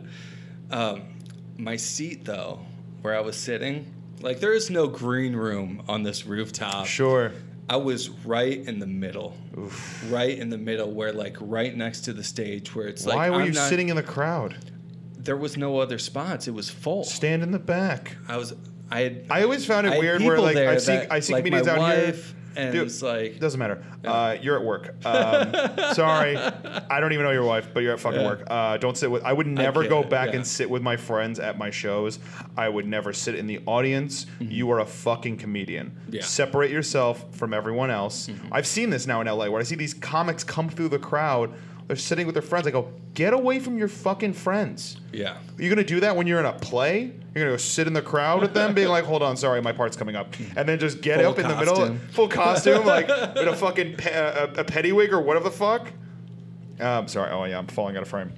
S1: um, my seat though, where I was sitting, like there is no green room on this rooftop.
S2: Sure.
S1: I was right in the middle, right in the middle, where like right next to the stage, where it's like
S2: Why were
S1: I'm
S2: you
S1: not-
S2: sitting in the crowd?
S1: There was no other spots. It was full.
S2: Stand in the back.
S1: I was. I had.
S2: I always found it
S1: I
S2: weird where like I see I see
S1: like
S2: comedians
S1: my
S2: out
S1: wife,
S2: here.
S1: And
S2: Dude,
S1: it's like
S2: doesn't matter. Uh, you're at work. Um, sorry, I don't even know your wife, but you're at fucking
S1: Yeah.
S2: work. Uh, don't sit with. I would never go back
S1: yeah.
S2: and sit with my friends at my shows. I would never sit in the audience. You are a fucking comedian.
S1: Mm-hmm. Yeah. Mm-hmm.
S2: Separate yourself from everyone else. I've seen this now in LA where I see these comics come through the crowd. They're sitting with their friends. I go, get away from your fucking friends.
S1: yeah.
S2: You're gonna do that when you're in a play? You're gonna go sit in the crowd with them, being like, "Hold on, sorry, my part's coming up," and then just get
S1: Full
S2: up in the middle, full costume, like in a fucking pe- a, a petty wig or whatever the fuck. Um, sorry. Oh yeah, I'm falling out of frame.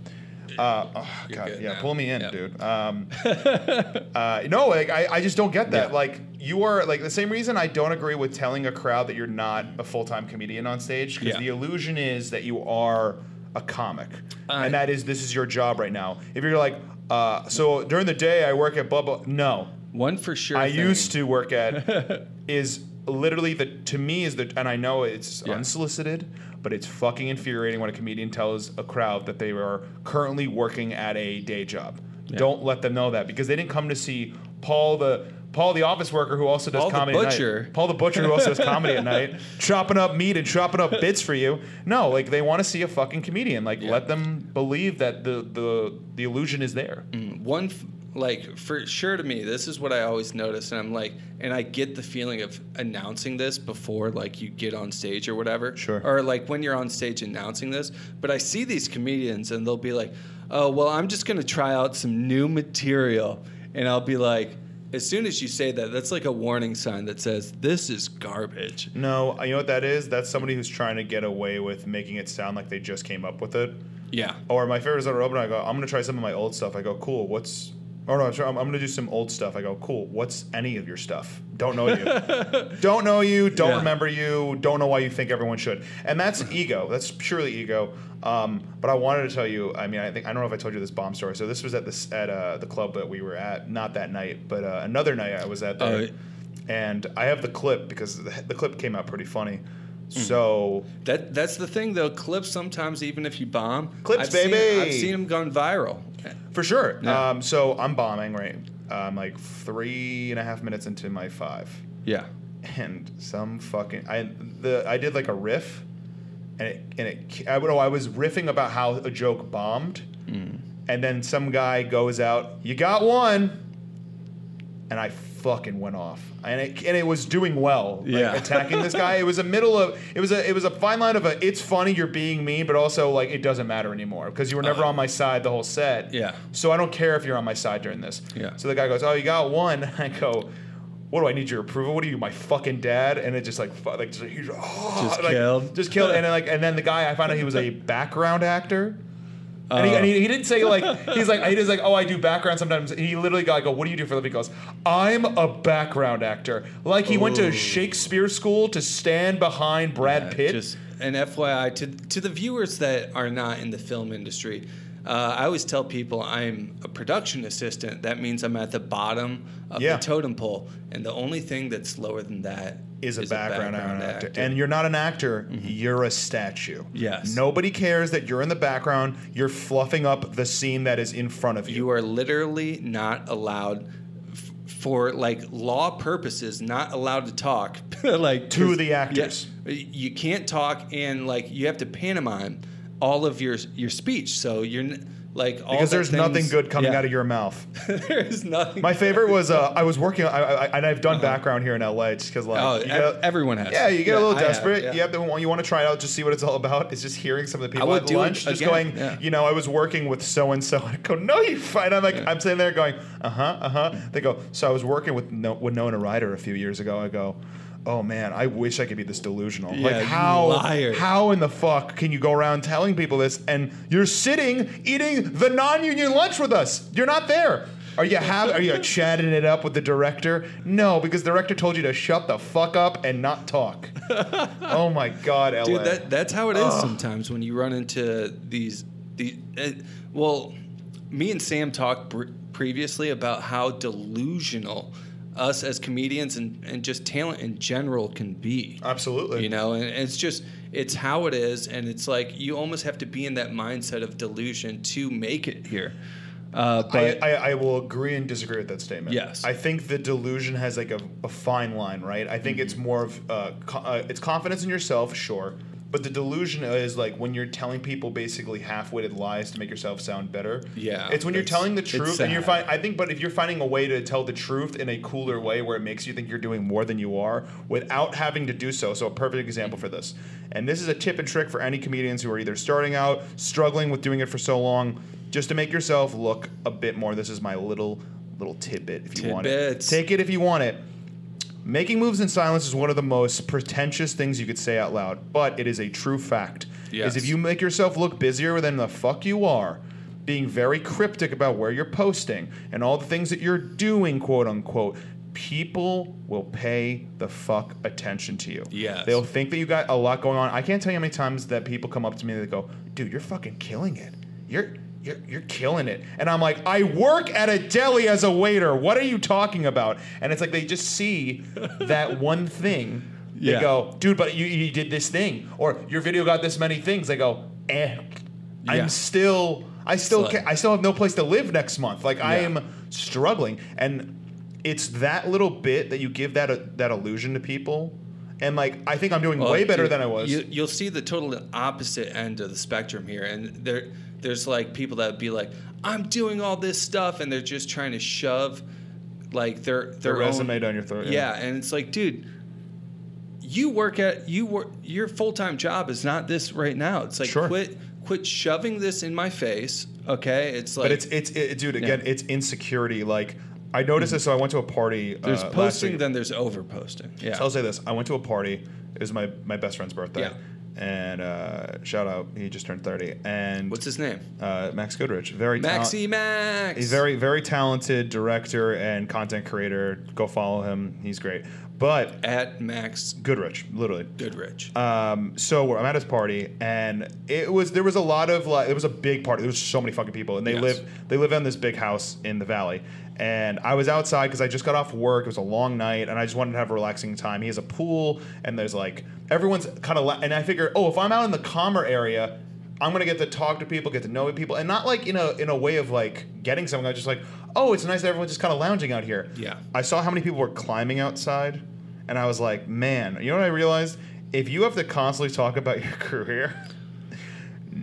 S2: Uh, oh, God,
S1: good
S2: yeah,
S1: now.
S2: pull me in,
S1: Yep.
S2: dude. Um, uh, no, like I, I just don't get that.
S1: Yeah.
S2: Like you are like the same reason I don't agree with telling a crowd that you're not a full time comedian on stage because
S1: Yeah.
S2: the illusion is that you are a comic,
S1: I-
S2: and that is this is your job right now. If you're like, uh, so during the day I work at blah blah. No,
S1: One for sure.
S2: I
S1: thing-
S2: used to work at is literally the to me is the and I know it's
S1: Yeah.
S2: unsolicited, but it's fucking infuriating when a comedian tells a crowd that they are currently working at a day job. Don't let them know that because they didn't come to see Paul the Paul the office worker who also does
S1: Paul the
S2: comedy at night. Paul the butcher who also does comedy at night, chopping up meat and chopping up bits for you. No, like they want to see a fucking comedian. Like
S1: Yeah.
S2: let them believe that the the the illusion is there.
S1: Mm, one f- like for sure to me this is what i always notice and i'm like and i get the feeling of announcing this before like you get on stage or whatever
S2: Sure.
S1: or like when you're on stage announcing this but i see these comedians and they'll be like oh well i'm just going to try out some new material and i'll be like as soon as you say that that's like a warning sign that says this is garbage
S2: No, you know what that is? That's somebody who's trying to get away with making it sound like they just came up with it.
S1: yeah
S2: Or my favorite is that open. I go, I'm gonna try some of my old stuff. I go, cool. What's? Oh no, sorry, I'm, I'm gonna do some old stuff. I go, cool. What's any of your stuff? Don't know you. don't know you. Don't
S1: Yeah.
S2: remember you. Don't know why you think everyone should. And that's ego. That's purely ego. Um, but I wanted to tell you. I mean, I think I don't know if I told you this bomb story. So this was at this at uh, the club that we were at. Not that night, but uh, another night I was at there.
S1: Oh.
S2: and I have the clip because the, the clip came out pretty funny.
S1: Hmm.
S2: So
S1: that that's the thing though clips sometimes even if you bomb
S2: Clips,
S1: I've seen,
S2: baby!
S1: i've seen them gone viral
S2: For sure.
S1: Yeah.
S2: Um, so I'm bombing, right? I'm like three and a half minutes into my five,
S1: yeah
S2: and some fucking I the I did like a riff, and it and it I, no, I was riffing about how a joke bombed,
S1: Mm.
S2: and then some guy goes out, "You got one," and I fucking went off, and it and it was doing well, like,
S1: Yeah.
S2: attacking this guy. It was a middle of it was a it was a fine line of a it's funny you're being mean, but also like it doesn't matter anymore because you were never
S1: Uh,
S2: on my side the whole set.
S1: Yeah.
S2: So I don't care if you're on my side during this.
S1: Yeah.
S2: So the guy goes, "Oh, you got one." I go, "What do I need your approval? What are you, my fucking dad?" And it just like, like, just, oh,
S1: Just
S2: like,
S1: killed.
S2: just killed. And then like, and then the guy, I found out he was a background actor. And, he, and he, uh. he didn't say like he's like he was like oh I do background sometimes. He literally got I go what do you do for a living? He goes I'm a background actor. Like he went to Shakespeare school to stand behind Brad
S1: Yeah,
S2: Pitt.
S1: Just an FYI to to the viewers that are not in the film industry. Uh, I always tell people I'm a production assistant. That means I'm at the bottom of
S2: Yeah.
S1: the totem pole, and the only thing that's lower than that
S2: is a background, actor.
S1: actor.
S2: And you're not an actor, you're a statue.
S1: Yes.
S2: Nobody cares that you're in the background. You're fluffing up the scene that is in front of you.
S1: you are literally not allowed f- for like law purposes not allowed to talk like
S2: to the actors.
S1: yeah, you can't talk and like you have to pantomime all of your your speech so you're like all
S2: because
S1: the
S2: there's nothing good coming
S1: yeah.
S2: out of your mouth.
S1: there is nothing
S2: My favorite was uh, I was working, I, I, and I've done background here in LA just because like
S1: oh
S2: you
S1: ev-
S2: get-
S1: everyone has
S2: Yeah, you get a little
S1: I have,
S2: desperate.
S1: yeah.
S2: You have to you want to try it out, just see what it's all about. It's just hearing some of the people at lunch, just going,
S1: yeah.
S2: you know, I was working with so and so. I go, no, you fine. I'm like, I'm sitting there going, uh huh, uh huh. They go, so I was working with no, with Nona Ryder a few years ago. I go. Oh man, I wish I could be this delusional.
S1: Yeah,
S2: like how
S1: liar.
S2: how in the fuck can you go around telling people this and you're sitting eating the non-union lunch with us? You're not there. Are you have are you chatting it up with the director? No, because the director told you to shut the fuck up and not talk. oh my god, LA.
S1: Dude, that, that's how it is sometimes when you run into these. the uh, well, me and Sam talked br- previously about how delusional us as comedians and, and just talent in general can be.
S2: Absolutely.
S1: You know, and it's just it's how it is, and it's like you almost have to be in that mindset of delusion to make it here. Uh, but
S2: I, I, I will agree and disagree with that statement.
S1: Yes.
S2: I think the delusion has like a, a fine line, right? I think
S1: Mm-hmm.
S2: it's more of uh, co- uh, it's confidence in yourself, sure, but the delusion is like when you're telling people basically half-witted lies to make yourself sound better.
S1: Yeah,
S2: It's when you're telling the truth and you're fine. I think, but if you're finding a way to tell the truth in a cooler way where it makes you think you're doing more than you are without having to do so. So a perfect example for this, and this is a tip and trick for any comedians who are either starting out, struggling with doing it for so long, just to make yourself look a bit more. This is my little little tidbit. If you want it, take it if you want it. Making moves in silence is one of the most pretentious things you could say out loud, but it is a true fact.
S1: Yes.
S2: Is if you make yourself look busier than the fuck you are, being very cryptic about where you're posting and all the things that you're doing, quote unquote, people will pay the fuck attention to you.
S1: Yes.
S2: They'll think that you got a lot going on. I can't tell you how many times that people come up to me and they go, dude, you're fucking killing it. You're you're, you're killing it. And I'm like, I work at a deli as a waiter. What are you talking about? And it's like they just see that one thing. They
S1: Yeah.
S2: go, dude, but you, you did this thing. Or your video got this many things. They go, eh.
S1: Yeah.
S2: I'm still I still ca I still have no place to live next month. Like I am struggling. And it's that little bit that you give that uh, that illusion to people. And like I think I'm doing
S1: Well,
S2: way better
S1: you-
S2: than I was.
S1: You, you'll see the total opposite end of the spectrum here, and there, there's like people that would be like, "I'm doing all this stuff," and they're just trying to shove like their their,
S2: Their
S1: own-
S2: resume down your throat, yeah.
S1: Yeah. and it's like, dude, you work at you work your full time job is not this right now. It's like
S2: Sure.
S1: quit quit shoving this in my face. Okay, it's like
S2: but it's it's it, dude again
S1: Yeah.
S2: it's insecurity. Like I noticed this. So I went to a party.
S1: there's
S2: uh,
S1: posting, then there's over posting. Yeah,
S2: So I'll say this: I went to a party. It was my my best friend's birthday.
S1: Yeah.
S2: And uh, shout out, he just turned thirty. And
S1: what's his name?
S2: uh, Max Goodrich, very
S1: Maxi Max.
S2: He's very very talented director and content creator. Go follow him. He's great. But
S1: at Max
S2: Goodrich, literally.
S1: Goodrich.
S2: Um, so I'm at his party, and it was there was a lot of like it was a big party. There was so many fucking people, and they
S1: Yes.
S2: live they live in this big house in the valley. And I was outside because I just got off work. It was a long night, and I just wanted to have a relaxing time. He has a pool, and there's like everyone's kind of. La- and I figure, oh, if I'm out in the calmer area, I'm gonna get to talk to people, get to know people, and not like in a in a way of like getting something. I was just like, oh, it's nice that everyone's just kind of lounging out here.
S1: Yeah.
S2: I saw how many people were climbing outside, and I was like, man, you know what I realized? If you have to constantly talk about your career,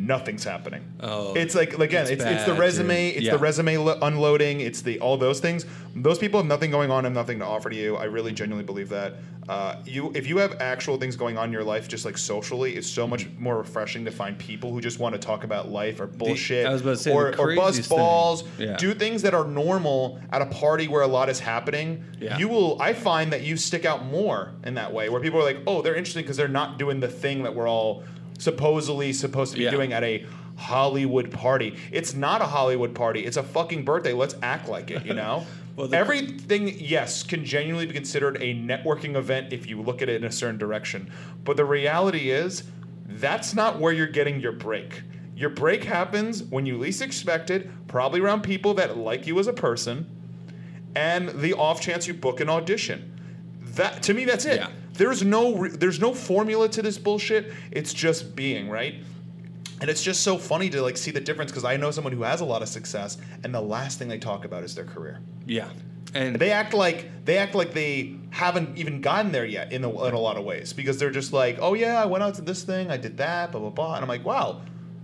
S2: nothing's happening.
S1: Oh,
S2: it's like again,
S1: it's
S2: it's it's, the resume,
S1: dude.
S2: it's
S1: Yeah.
S2: the resume lo- unloading, it's the all those things. Those people have nothing going on and nothing to offer to you. I really genuinely believe that. Uh, you, if you have actual things going on in your life, just like socially, it's so much more refreshing to find people who just want to talk about life or bullshit,
S1: I was about to say,
S2: or, or buzz balls,
S1: Yeah.
S2: do things that are normal at a party where a lot is happening.
S1: Yeah.
S2: You will. I find that you stick out more in that way, where people are like, "Oh, they're interesting because they're not doing the thing that we're all supposedly supposed to be
S1: Yeah.
S2: doing at a Hollywood party. It's not a Hollywood party. It's a fucking birthday. Let's act like it. You know."
S1: Well,
S2: Everything, yes, can genuinely be considered a networking event if you look at it in a certain direction. But the reality is, that's not where you're getting your break. Your break happens when you least expect it, probably around people that like you as a person, and the off chance you book an audition. That to me, that's it.
S1: Yeah.
S2: There's no re- there's no formula to this bullshit. It's just being right. And it's just so funny to like see the difference because I know someone who has a lot of success, and the last thing they talk about is their career.
S1: yeah, and
S2: They act like they act like they haven't even gotten there yet in, the, in a lot of ways because they're just like, oh yeah, I went out to this thing, I did that, blah blah blah, and I'm like, wow,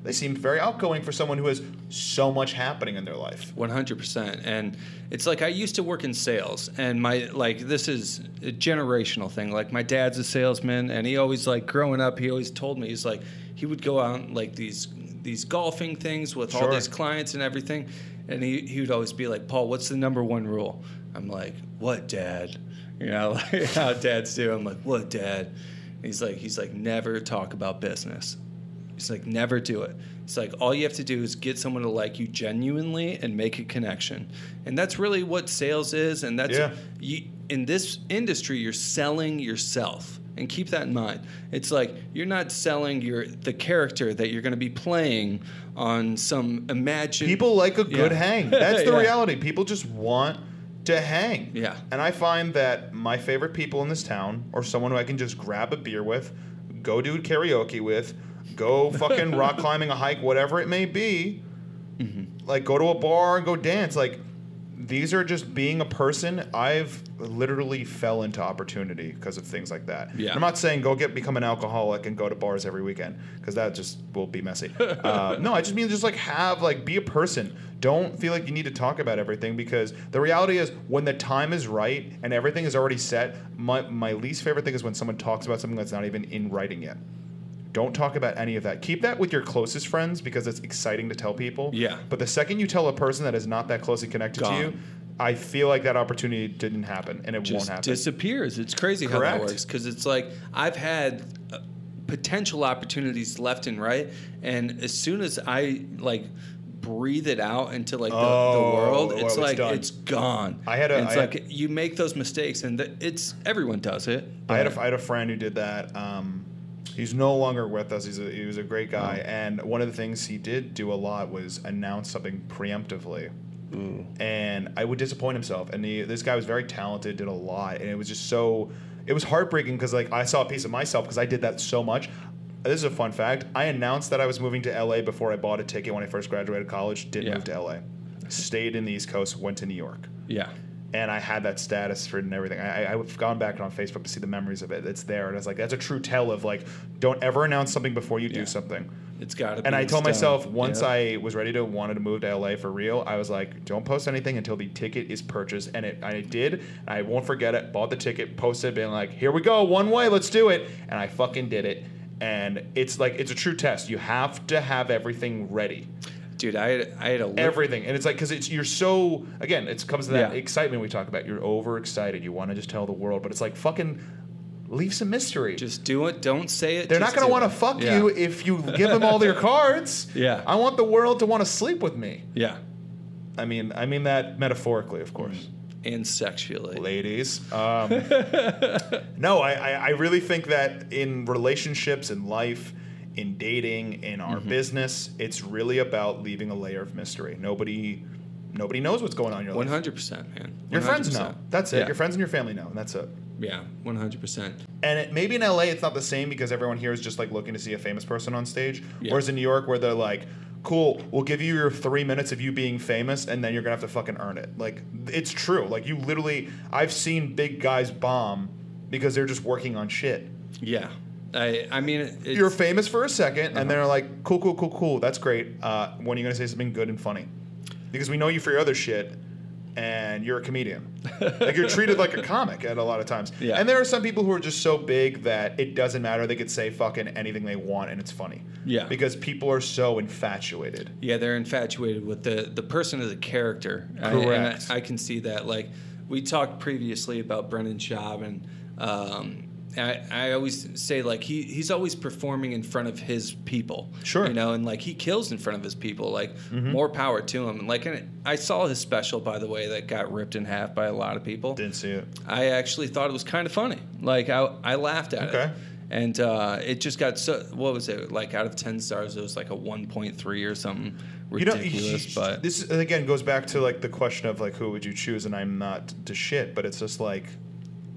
S2: they seem very outgoing for someone who has so much happening in their life.
S1: One hundred percent, and it's like I used to work in sales, and my like this is a generational thing. Like my dad's a salesman, and he always like growing up, he always told me he's like he would go out and, like these these golfing things with all
S2: Sure.
S1: these clients and everything, and he he would always be like, Paul, what's the number one rule? I'm like, what, Dad? You know, like how dads do. I'm like, what, Dad? He's like, he's like, never talk about business. He's like, never do it. It's like all you have to do is get someone to like you genuinely and make a connection, and that's really what sales is. And that's
S2: Yeah.
S1: you, in this industry, you're selling yourself, and keep that in mind. It's like you're not selling your the character that you're going to be playing on some imagined
S2: People like a good
S1: Yeah.
S2: hang. That's the
S1: Yeah.
S2: reality. People just want to hang.
S1: Yeah.
S2: And I find that my favorite people in this town are someone who I can just grab a beer with, go do karaoke with, go fucking rock climbing a hike, whatever it may be.
S1: Mm-hmm.
S2: Like go to a bar and go dance. Like these are just being a person. I've literally fell into opportunity because of things like that.
S1: Yeah.
S2: I'm not saying go get become an alcoholic and go to bars every weekend because that just will be messy. uh, no, I just mean just like have like be a person. Don't feel like you need to talk about everything because the reality is when the time is right and everything is already set. My my least favorite thing is when someone talks about something that's not even in writing yet. Don't talk about any of that. Keep that with your closest friends because it's exciting to tell people.
S1: Yeah.
S2: But the second you tell a person that is not that closely connected to you, I feel like that opportunity didn't happen and it won't
S1: just
S2: happen.
S1: disappears. It's crazy how that works because it's like I've had uh, potential opportunities left and right, and as soon as I like breathe it out into like the,
S2: Oh,
S1: the world, it's
S2: it's
S1: like
S2: done.
S1: it's gone.
S2: I had a-
S1: And it's
S2: I
S1: like
S2: had-
S1: you make those mistakes, and th- it's everyone does it.
S2: I had, a, I had a friend who did that. Um, he's no longer with us. He's a, he was a great guy.
S1: Oh.
S2: And one of the things he did do a lot was announce something preemptively. Mm. And I would disappoint himself. And he, this guy was very talented, did a lot. And it was just so, it was heartbreaking because like I saw a piece of myself because I did that so much. This is a fun fact. I announced that I was moving to LA before I bought a ticket when I first graduated college. Didn't
S1: Yeah.
S2: move to LA. Stayed in the East Coast, went to New York
S1: yeah,
S2: and I had that status for it and everything. I, I, I've gone back on Facebook to see the memories of it. It's there, and I was like, that's a true tell of like, don't ever announce something before you do something.
S1: it's got to. Be.
S2: And I told myself once
S1: yeah.
S2: I was ready to wanted to move to LA for real, I was like, don't post anything until the ticket is purchased, and it I did. I won't forget it. Bought the ticket, posted, being like, here we go, one way, let's do it, and I fucking did it. And it's like it's a true test. You have to have everything ready
S1: dude, I had, I had a li-
S2: everything and it's like because it's you're so again it comes to that
S1: Yeah.
S2: excitement we talk about you're overexcited you want to just tell the world but it's like fucking leave some mystery
S1: Just do it. Don't say it.
S2: they're not going to want to fuck
S1: Yeah.
S2: you if you give them all their cards
S1: Yeah.
S2: i want the world to want to sleep with me
S1: Yeah,
S2: i mean i mean that metaphorically of course
S1: and sexually.
S2: ladies um, no I, I, I really think that in relationships in life in dating in our
S1: Mm-hmm.
S2: business it's really about leaving a layer of mystery nobody nobody knows what's going on in your life
S1: One hundred percent, man.
S2: Your friends know. That's it.
S1: Yeah.
S2: Your friends and your family know, and that's it.
S1: Yeah, one hundred percent.
S2: And it, maybe in LA it's not the same because everyone here is just like looking to see a famous person on stage.
S1: Yeah.
S2: Whereas in New York, where they're like, "Cool, we'll give you your three minutes of you being famous, and then you're gonna have to fucking earn it." Like it's true. Like you literally, I've seen big guys bomb because they're just working on shit.
S1: Yeah, I I mean, it's,
S2: You're famous for a 2nd
S1: Uh-huh.
S2: and they're like, "Cool, cool, cool, cool. That's great. Uh, when are you gonna say something good and funny?" Because we know you for your other shit, and you're a comedian. like you're treated like a comic at a lot of times.
S1: Yeah.
S2: And there are some people who are just so big that it doesn't matter. They could say fucking anything they want, and it's funny.
S1: Yeah.
S2: Because people are so infatuated.
S1: Yeah, they're infatuated with the the person as a character. I-
S2: Correct.
S1: and I, I can see that. Like we talked previously about Brendan Schaub, and um, I, I always say like he he's always performing in front of his people.
S2: Sure. Mm-hmm.
S1: you know, and like he kills in front of his people. Like more power to him. And like and I saw his special by the way that got ripped in half by a lot of people.
S2: Didn't see it.
S1: I actually thought it was kind of funny. Like I, I laughed at
S2: Okay.
S1: it. Okay. And uh, it just got so. What was it like? Out of ten stars, it was like a one point three or something ridiculous.
S2: you know,
S1: but
S2: this again goes back to like the question of like who would you choose, and I'm not to shit, but it's just like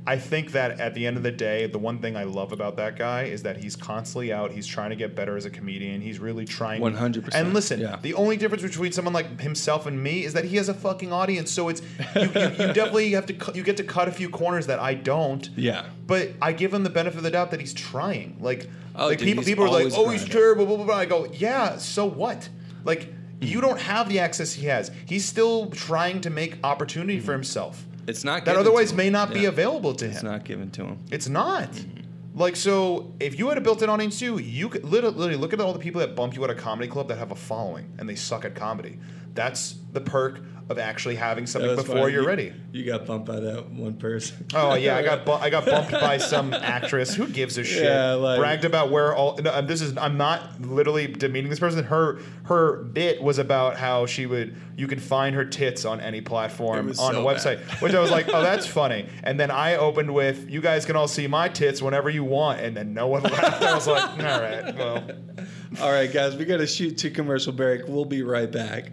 S2: I think that at the end of the day, the one thing I love about that guy is that he's constantly out. He's trying to get better as a comedian. He's really trying.
S1: 100%,
S2: And listen,
S1: yeah.
S2: the only difference between someone like himself and me is that he has a fucking audience. So it's you, you, you definitely have to cu- you get to cut a few corners that I don't.
S1: yeah,
S2: But I give him the benefit of the doubt that he's trying. Like,
S1: Oh,
S2: like
S1: dude,
S2: people, people are like, "Oh, he's terrible." Blah, blah, blah. I go, "Yeah, so what?" Like, you don't have the access he has. He's still trying to make opportunity for himself
S1: it's not
S2: that otherwise may not be available to him.
S1: It's not given to him.
S2: It's not. Mm-hmm. Like so, if you had a built-in audience too, you could literally, literally look at all the people that bump you at a comedy club that have a following and they suck at comedy. That's the perk of actually having something before you're ready.
S1: You got bumped by that one person.
S2: Oh yeah, I got bu- I got bumped by some actress. Who gives a shit?
S1: Yeah, like-
S2: Bragged about where all. No, this is. I'm not literally demeaning this person. Her her bit was about how she would. You can find her tits on any platform on
S1: so
S2: a website, which I was like, oh, that's funny. And then I opened with, you guys can all see my tits whenever you want, and then no one laughed. I was like, all right, well.
S1: All right, guys, we got to shoot to commercial break. We'll be right back.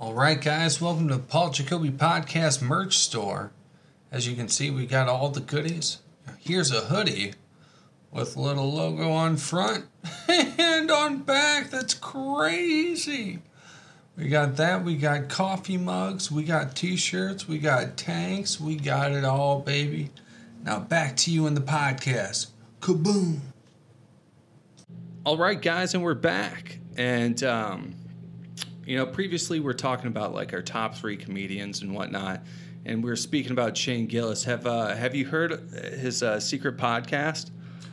S3: All right, guys, welcome to Paul Jacoby Podcast merch store. As you can see, we got all the goodies. Here's a hoodie with a little logo on front and on back. That's crazy. We got that. We got coffee mugs. We got t shirts. We got tanks. We got it all, baby. Now back to you in the podcast. Kaboom.
S1: All right, guys, and we're back. And, um, you know, previously we are talking about like our top three comedians and whatnot, and we are speaking about Shane Gillis. Have uh, Have you heard his uh, secret podcast?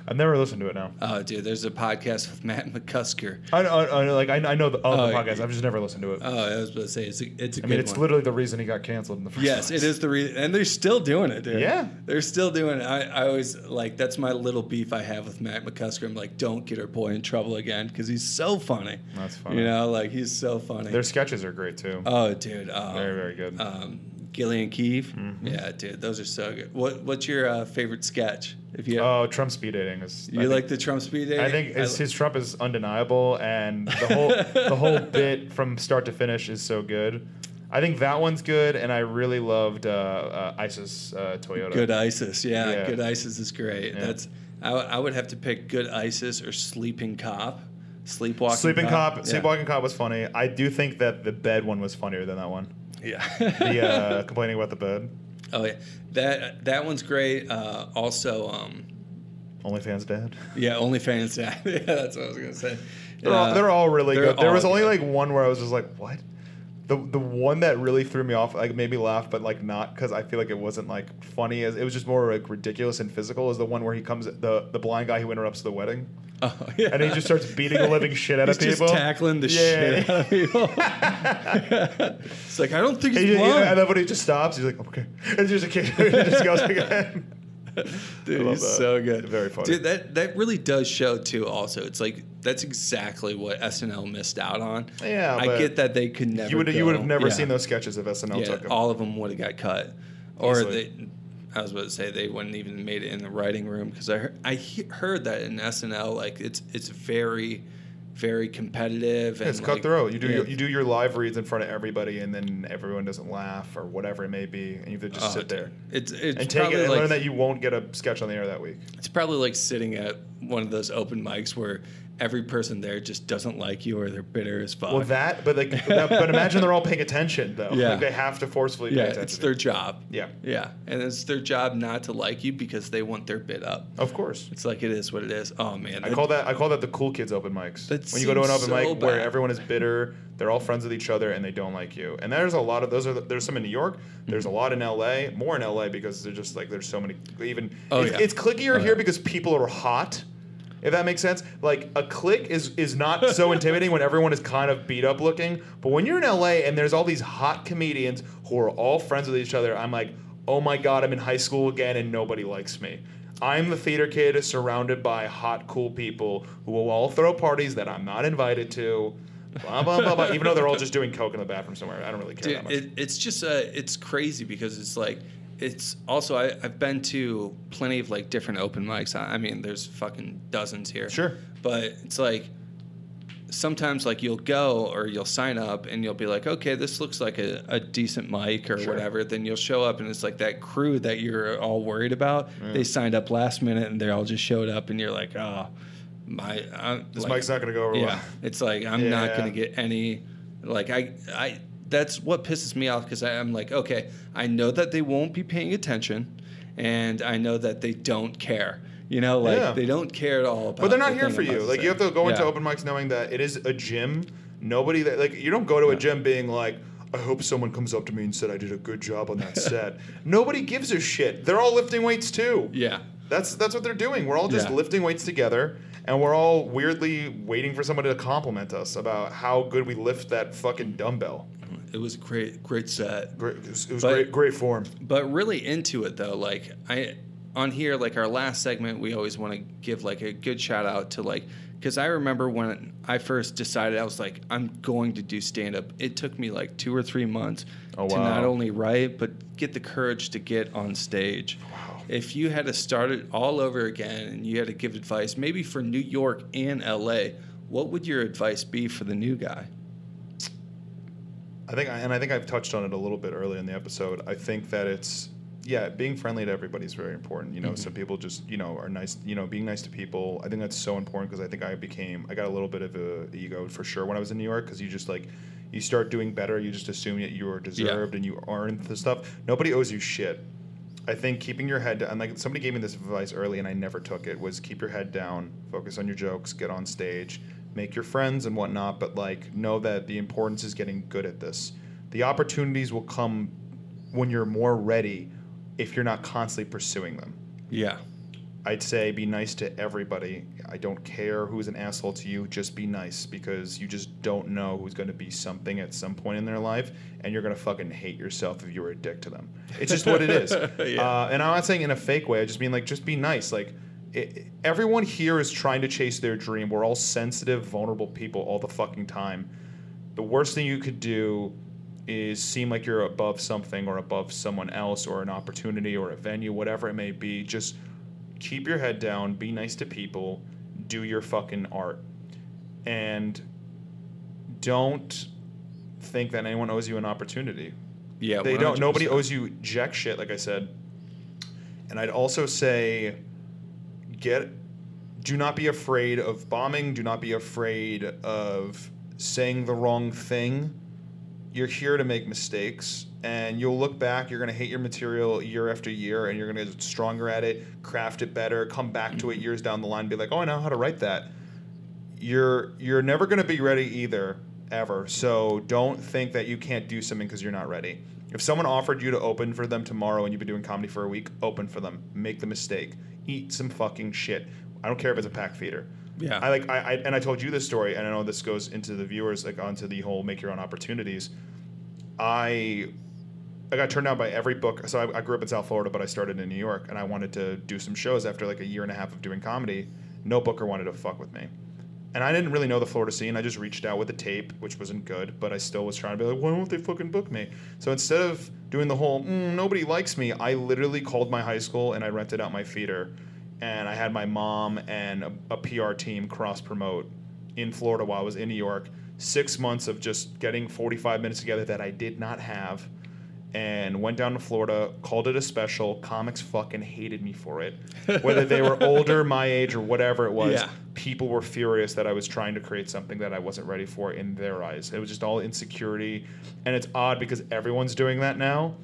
S2: I've never listened to it now.
S1: Oh, dude, there's a podcast with Matt McCusker.
S2: I, I, I like I, I know the, all
S1: Oh,
S2: the podcasts. I've just never listened to it.
S1: Oh, I was about to say it's a, it's a
S2: I mean, it's
S1: one.
S2: literally the reason he got canceled in the first
S1: Yes,
S2: place.
S1: it is the reason, and they're still doing it, dude.
S2: Yeah.
S1: they're still doing it. I, I always like that's my little beef I have with Matt McCusker. I'm like, don't get our boy in trouble again because he's so funny.
S2: That's funny.
S1: You know, like he's so funny.
S2: Their sketches are great too.
S1: oh, dude, um,
S2: very very good.
S1: um, Gillian Keefe.
S2: Mm-hmm.
S1: Yeah, dude, those are so good. What What's your uh, favorite sketch? If you have,
S2: oh, Trump speed dating is.
S1: you
S2: I
S1: like
S2: think,
S1: the Trump speed dating?
S2: I think his,
S1: I-
S2: his Trump is undeniable, and the whole the whole bit from start to finish is so good. I think that one's good, and I really loved uh, uh, ISIS uh, Toyota.
S1: Good ISIS, yeah,
S2: Yeah.
S1: Good ISIS is great.
S2: Yeah.
S1: That's I, w- I would have to pick Good ISIS or Sleeping Cop, Sleepwalking.
S2: Sleeping Cop,
S1: Yeah.
S2: Sleepwalking Cop was funny. I do think that the bed one was funnier than that one.
S1: Yeah.
S2: The uh, complaining about the bed.
S1: oh yeah, that that one's great. Uh, also, um,
S2: OnlyFans dad.
S1: yeah, OnlyFans. Yeah, yeah, that's what I was gonna say.
S2: They're, all, they're all really
S1: they're
S2: good. There was only
S1: good.
S2: like one where I was just like, what? The the one that really threw me off, like made me laugh, but like not because I feel like it wasn't like funny as it was just more like ridiculous and physical. Is the one where he comes the the blind guy who interrupts the wedding,
S1: Oh, yeah.
S2: and he just starts beating the living shit out
S1: He's
S2: of people.
S1: just tackling the
S2: Yeah.
S1: shit out of people. it's like I don't think
S2: He-
S1: he's
S2: he-
S1: blind.
S2: and then when he just stops, he's like, okay, and there's a kid, he just goes again.
S1: Dude, he's
S2: that.
S1: so good.
S2: Very funny.
S1: Dude, that that really does show too. Also, it's like that's exactly what SNL missed out on.
S2: Yeah,
S1: I get that they could never.
S2: You would you would have never
S1: yeah.
S2: seen those sketches if SNL
S1: Yeah,
S2: took them.
S1: all of them would have got cut, or
S2: Easily.
S1: they. I was about to say they wouldn't even made it in the writing room because I heard, I he- heard that in SNL like it's it's very, very competitive and
S2: it's
S1: like,
S2: cutthroat. You do
S1: yeah.
S2: your, you do your live reads in front of everybody, and then everyone doesn't laugh or whatever it may be, and you have to just
S1: Oh,
S2: sit there.
S1: It's it's
S2: and take it and
S1: like,
S2: learn that you won't get a sketch on the air that week.
S1: It's probably like sitting at one of those open mics where every person there just doesn't like you or they're bitter as fuck.
S2: Well, that, but like, but imagine they're all paying attention though.
S1: Yeah.
S2: Like they have to forcefully pay
S1: yeah,
S2: attention.
S1: it's their job.
S2: Yeah.
S1: Yeah. And it's their job not to like you because they want their bit up.
S2: Of course.
S1: It's like it is what it is. Oh man.
S2: I
S1: that-
S2: call that I call that the cool kids open mics. When you go to an open mic
S1: so
S2: where everyone is bitter, they're all friends with each other, and they don't like you. And there's a lot of those. Are there's some in New York. There's a mm-hmm. lot in L.A. More in L.A. because they're just like there's so many. Even
S1: Oh,
S2: it's,
S1: yeah.
S2: it's clickier
S1: Oh,
S2: here
S1: yeah.
S2: because people are hot. If that makes sense, like a click is is not so intimidating when everyone is kind of beat up looking. But when you're in LA and there's all these hot comedians who are all friends with each other, I'm like, oh my god, I'm in high school again and nobody likes me. I'm the theater kid surrounded by hot, cool people who will all throw parties that I'm not invited to. Blah blah blah blah. Even though they're all just doing coke in the bathroom somewhere, I don't really care
S1: Dude,
S2: that much.
S1: it, it's just uh, it's crazy because it's like it's also I, I've been to plenty of like different open mics. I, I mean, there's fucking dozens here.
S2: Sure.
S1: but it's like sometimes like you'll go or you'll sign up and you'll be like, okay, this looks like a, a decent mic or
S2: Sure.
S1: whatever. Then you'll show up and it's like that crew that you're all worried about. They signed up last minute and they all just showed up and you're like, oh, my. I'm,
S2: this
S1: like,
S2: mic's not gonna go over
S1: yeah,
S2: well.
S1: it's like I'm not gonna get any. Like I, I. That's what pisses me off because I'm like, okay, I know that they won't be paying attention, and I know that they don't care. You know, like
S2: Yeah.
S1: they don't care at all. About
S2: But they're not
S1: the
S2: here for you. Like you have to go into
S1: Yeah.
S2: open mics knowing that it is a gym. Nobody that like you don't go to a gym being like, I hope someone comes up to me and said I did a good job on that set. Nobody gives a shit. They're all lifting weights too.
S1: Yeah,
S2: That's that's what they're doing. We're all just
S1: Yeah.
S2: lifting weights together, and we're all weirdly waiting for somebody to compliment us about how good we lift that fucking dumbbell.
S1: It was a great, great set.
S2: Great, it was, it was
S1: But-
S2: great, great form.
S1: but really into it though like i on here like our last segment we always want to give like a good shout out to like because i remember when i first decided i was like i'm going to do stand up it took me like two or three months
S2: Oh,
S1: to
S2: wow.
S1: not only write but get the courage to get on stage
S2: Wow.
S1: if you had to start it all over again and you had to give advice maybe for new york and la what would your advice be for the new guy
S2: I think, and I think I've touched on it a little bit earlier in the episode. I think that it's, yeah, being friendly to everybody is very important. You know, some mm-hmm. people just, you know, are nice. You know, being nice to people. I think that's so important because I think I became, I got a little bit of a ego for sure when I was in New York because you just like, you start doing better. You just assume that you are deserved and you earned the stuff. Nobody owes you shit. I think keeping your head down, like somebody gave me this advice early and I never took it, was keep your head down, focus on your jokes, get on stage, make your friends and whatnot, but like know that the importance is getting good at this. The opportunities will come when you're more ready if you're not constantly pursuing them.
S1: Yeah.
S2: I'd say be nice to everybody. I don't care who's an asshole to you, just be nice because you just don't know who's going to be something at some point in their life and you're going to fucking hate yourself if you were a dick to them. It's just what it is.
S1: Yeah.
S2: uh, and I'm not saying in a fake way, I just mean like just be nice. Like it, everyone here is trying to chase their dream. We're all sensitive, vulnerable people all the fucking time. The worst thing you could do is seem like you're above something or above someone else or an opportunity or a venue, whatever it may be. Just keep your head down, be nice to people, do your fucking art. And don't think that anyone owes you an opportunity.
S1: Yeah.
S2: They don't. Nobody owes you jack shit, like I said. And I'd also say, get. Do not be afraid of bombing. Do not be afraid of saying the wrong thing. You're here to make mistakes, and you'll look back. You're going to hate your material year after year, and you're going to get stronger at it, craft it better, come back to it years down the line, be like, "Oh, I know how to write that." You're you're never going to be ready either, ever. So don't think that you can't do something because you're not ready. If someone offered you to open for them tomorrow and you've been doing comedy for a week, open for them. Make the mistake. Eat some fucking shit. I don't care if it's a pack feeder.
S1: Yeah.
S2: I like I, I and I told you this story, and I know this goes into the viewers, like onto the whole make your own opportunities. I I got turned down by every book. So I, I grew up in South Florida, but I started in New York, and I wanted to do some shows after like a year and a half of doing comedy. No booker wanted to fuck with me. And I didn't really know the Florida scene. I just reached out with a tape, which wasn't good, but I still was trying to be like, why won't they fucking book me? So instead of doing the whole, mm, nobody likes me, I literally called my high school and I rented out my theater. And I had my mom and a, a PR team cross promote in Florida while I was in New York. Six months of just getting 45 minutes together that I did not have and went down to Florida, called it a special. Comics fucking hated me for it. Whether they were older, my age, or whatever it was,
S1: Yeah.
S2: people were furious that I was trying to create something that I wasn't ready for in their eyes. It was just all insecurity. And it's odd because everyone's doing that now.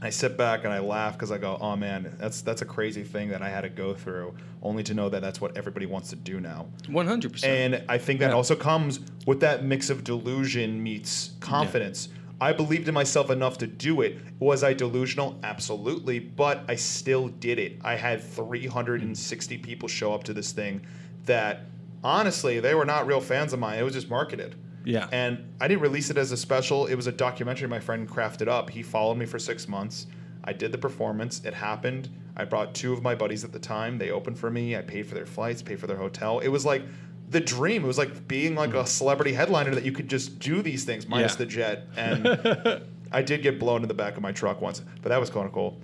S2: I sit back and I laugh because I go, "Oh man, that's that's a crazy thing that I had to go through, only to know that that's what everybody wants to do now."
S1: One hundred percent.
S2: And I think that
S1: Yeah.
S2: also comes with that mix of delusion meets confidence. I believed in myself enough to do it. Was I delusional? Absolutely. But I still did it. I had 360 people show up to this thing that honestly, they were not real fans of mine. It was just marketed.
S1: Yeah.
S2: And I didn't release it as a special. It was a documentary my friend crafted up. He followed me for six months. I did the performance. It happened. I brought two of my buddies at the time. They opened for me. I paid for their flights, paid for their hotel. It was like the dream. It was like being like a celebrity headliner that you could just do these things minus
S1: Yeah.
S2: the jet. And I did get blown in the back of my truck once, but that was kind of cool.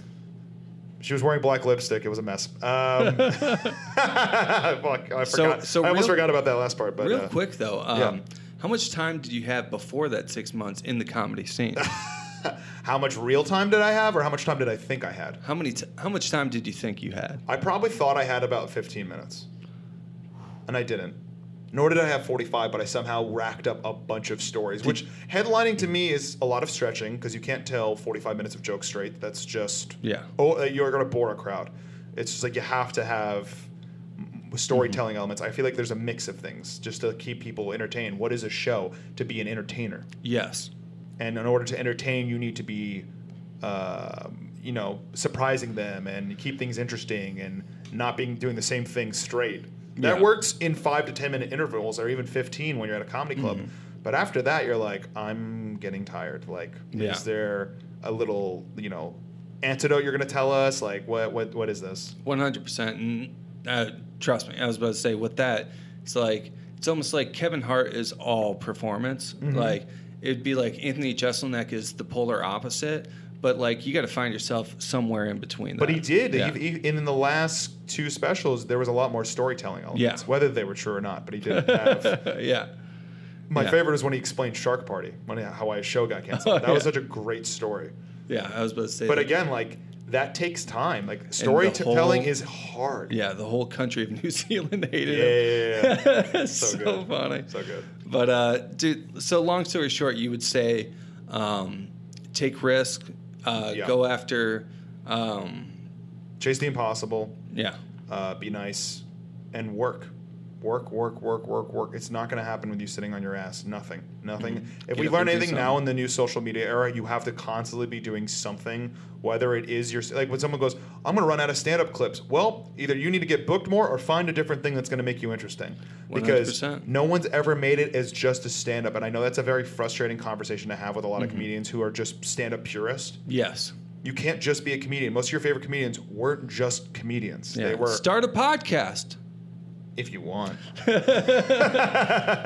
S2: She was wearing black lipstick. It was a mess. Um, fuck, I
S1: So-
S2: forgot.
S1: so
S2: I almost
S1: real-
S2: forgot about that last part. But
S1: Real
S2: uh,
S1: quick though, um,
S2: yeah.
S1: how much time did you have before that six months in the comedy scene?
S2: How much real time did I have, or how much time did I think I had?
S1: how many? T- how much time did you think you had?
S2: I probably thought I had about 15 minutes, and I didn't. Nor did I have 45, but I somehow racked up a bunch of stories. Which headlining to me is a lot of stretching because you can't tell 45 minutes of jokes straight. That's just
S1: Yeah.
S2: Oh, uh, you're gonna bore a crowd. It's just like you have to have storytelling elements. I feel like there's a mix of things just to keep people entertained. What is a show? To be an entertainer
S1: Yes.
S2: and in order to entertain you need to be um, you know surprising them and keep things interesting and not being doing the same thing straight that
S1: Yeah.
S2: works in five to ten minute intervals or even 15 when you're at a comedy club
S1: Mm-hmm.
S2: but after that you're like i'm getting tired like
S1: Yeah.
S2: is there a little you know antidote you're going to tell us like what what what is this
S1: One hundred percent. And uh, trust me, I was about to say with that, it's like it's almost like Kevin Hart is all performance.
S2: Mm-hmm.
S1: Like it'd be like Anthony Jeselnik is the polar opposite. But like you got to find yourself somewhere in between.
S2: but he did
S1: Yeah.
S2: he, he, in the last two specials there was a lot more storytelling elements
S1: Yeah.
S2: whether they were true or not but he did have
S1: yeah.
S2: My
S1: Yeah.
S2: favorite is when he explained Shark Party, when he, how his show got canceled.
S1: Oh,
S2: that was such a great story.
S1: Yeah, I was about to say.
S2: But
S1: that-
S2: again, like that takes time. Like storytelling is hard.
S1: yeah, the whole country of New Zealand hated
S2: Yeah,
S1: him.
S2: yeah, yeah, yeah.
S1: so
S2: So good.
S1: funny.
S2: So good.
S1: But uh, dude, so long story short, you would say um, take risk, uh,
S2: Yeah.
S1: go after, um,
S2: Chase the impossible.
S1: yeah,
S2: Uh, be nice, and work. Work, work, work, work, work. It's not going to happen with you sitting on your ass. Nothing. Nothing. If
S1: Mm-hmm. Get
S2: we learn anything now in the new social media era, you have to constantly be doing something. Whether it is your like when someone goes, "I'm going to run out of stand-up clips." Well, either you need to get booked more or find a different thing that's going to make you interesting. Because
S1: 100%.
S2: no one's ever made it as just a stand-up, and I know that's a very frustrating conversation to have with a lot of
S1: Mm-hmm.
S2: comedians who are just stand-up purists.
S1: yes,
S2: You can't just be a comedian. Most of your favorite comedians weren't just comedians.
S1: yeah.
S2: They were,
S1: Start a podcast,
S2: if you want.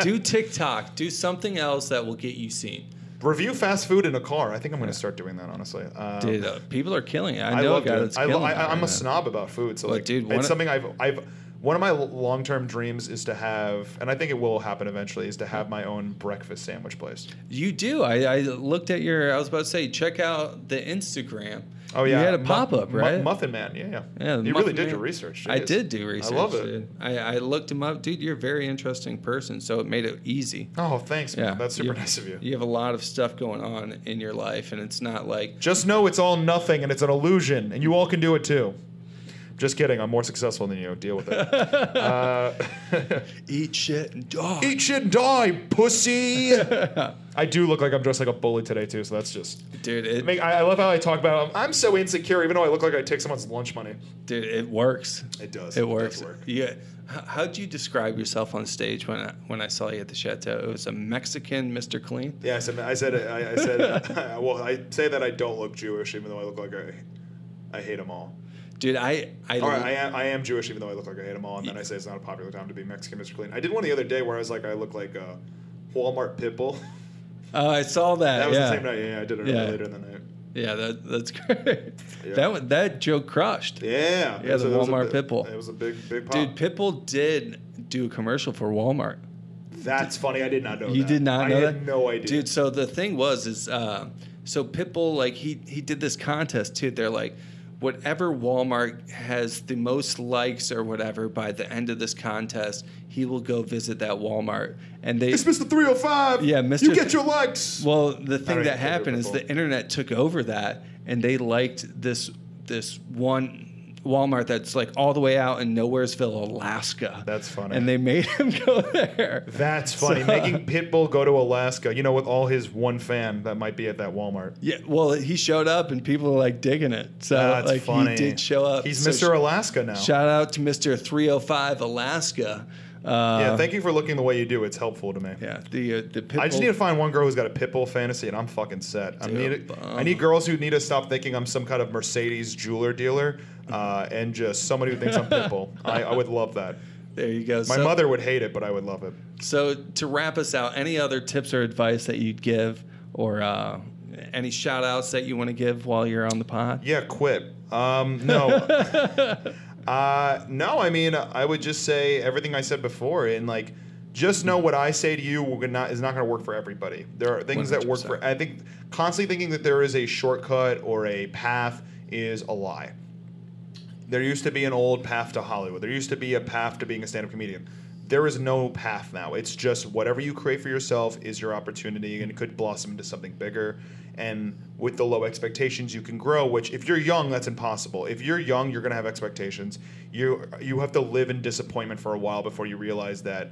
S1: do TikTok, do something else that will get you seen.
S2: Review fast food in a car. I think I'm going to start doing that. Honestly, um,
S1: Dude, uh, people are killing it. I
S2: I
S1: know a
S2: love
S1: guy
S2: it.
S1: that's
S2: I, lo-
S1: killing
S2: I,
S1: it
S2: I'm
S1: right
S2: a snob about food, so
S1: But
S2: like,
S1: dude,
S2: it's
S1: of-
S2: something I've I've one of my long term dreams is to have, and I think it will happen eventually, is to have my own breakfast sandwich place.
S1: You do. I, I looked at your. I was about to say, check out the Instagram.
S2: Oh yeah,
S1: you had a pop up,
S2: Mu-
S1: right?
S2: Muffin Man, yeah, yeah.
S1: Yeah,
S2: you really did
S1: Man.
S2: your research.
S1: I did do research.
S2: I love it.
S1: dude. I, I looked him up, dude. You're a very interesting person, so it made it easy.
S2: Oh, thanks, man.
S1: Yeah,
S2: That's super
S1: you-
S2: nice of you.
S1: You have a lot of stuff going on in your life, and it's not like
S2: Just know it's all nothing and it's an illusion, and you all can do it too. Just kidding. I'm more successful than you. Deal with it. uh,
S1: eat shit and die.
S2: eat shit and die, pussy. I do look like I'm dressed like a bully today too, so that's just.
S1: dude. It,
S2: Make, I, I love how I talk about. I'm so insecure, even though I look like I take someone's lunch money.
S1: dude, it works.
S2: It does.
S1: It
S2: does
S1: works.
S2: work.
S1: Yeah. How'd you describe yourself on stage when I, when I saw you at the chateau? It was a Mexican Mr. Clean.
S2: Yeah, I said. I said. I, I said. well, I say that I don't look Jewish, even though I look like I. I hate them all.
S1: Dude, I I,
S2: All right, I am, I am Jewish, even though I look like I hate them all. And then I say it's not a popular time to be Mexican, Mr. Clean. I did one the other day where I was like, I look like a Walmart Pitbull.
S1: oh, I saw that.
S2: That was
S1: yeah.
S2: the same night. Yeah, I did it
S1: Yeah.
S2: later in the night.
S1: Yeah, that that's great.
S2: Yeah.
S1: That one- that joke crushed.
S2: Yeah.
S1: Yeah,
S2: it was
S1: the
S2: a- it was a
S1: Walmart
S2: big-
S1: Pitbull.
S2: It was a big, big pop.
S1: Dude, Pitbull did do a commercial for Walmart.
S2: That's funny. I did not know.
S1: You
S2: that.
S1: did not
S2: I
S1: know
S2: had
S1: that?
S2: no idea.
S1: Dude, so the thing was is uh, so Pitbull like he he did this contest too. They're like whatever Walmart has the most likes or whatever by the end of this contest, he will go visit that Walmart. And they
S2: It's Mr. 305.
S1: Yeah, Mr.
S2: You get your likes.
S1: Well, the thing
S2: don't
S1: that happened is the internet took over that, and they liked this this one Walmart that's like all the way out in Nowheresville, Alaska.
S2: That's funny.
S1: And they made him go there.
S2: That's funny.
S1: So-
S2: Making Pitbull go to Alaska, you know, with all his one fan that might be at that Walmart.
S1: Yeah, well, he showed up, and people are like digging it. So
S2: That's
S1: like
S2: funny.
S1: he did show up.
S2: He's
S1: So
S2: Mr. Alaska now.
S1: Shout out to Mr. 305 Alaska. Uh,
S2: yeah, thank you for looking the way you do. It's helpful to me.
S1: yeah, the uh, the Pitbull.
S2: I just need to find one girl who's got a Pitbull fantasy, and I'm fucking set. I need. I need girls who need to stop thinking I'm some kind of Mercedes jeweler dealer, uh, and just somebody who thinks I'm Pitbull. I, I would love that.
S1: there you go.
S2: My
S1: so,
S2: mother would hate it, but I would love it.
S1: So to wrap us out, any other tips or advice that you'd give, or uh, any shout outs that you want to give while you're on the pod?
S2: Yeah, quit. Um, no. uh, no, I mean, I would just say everything I said before, and like, just know what I say to you not, is not going to work for everybody. There are things that work for. I think constantly thinking that there is a shortcut or a path is a lie. There used to be an old path to Hollywood. There used to be a path to being a stand-up comedian. There is no path now. It's just whatever you create for yourself is your opportunity, and it could blossom into something bigger. And with the low expectations, you can grow. Which, if you're young, that's impossible. If you're young, you're gonna have expectations. You you have to live in disappointment for a while before you realize that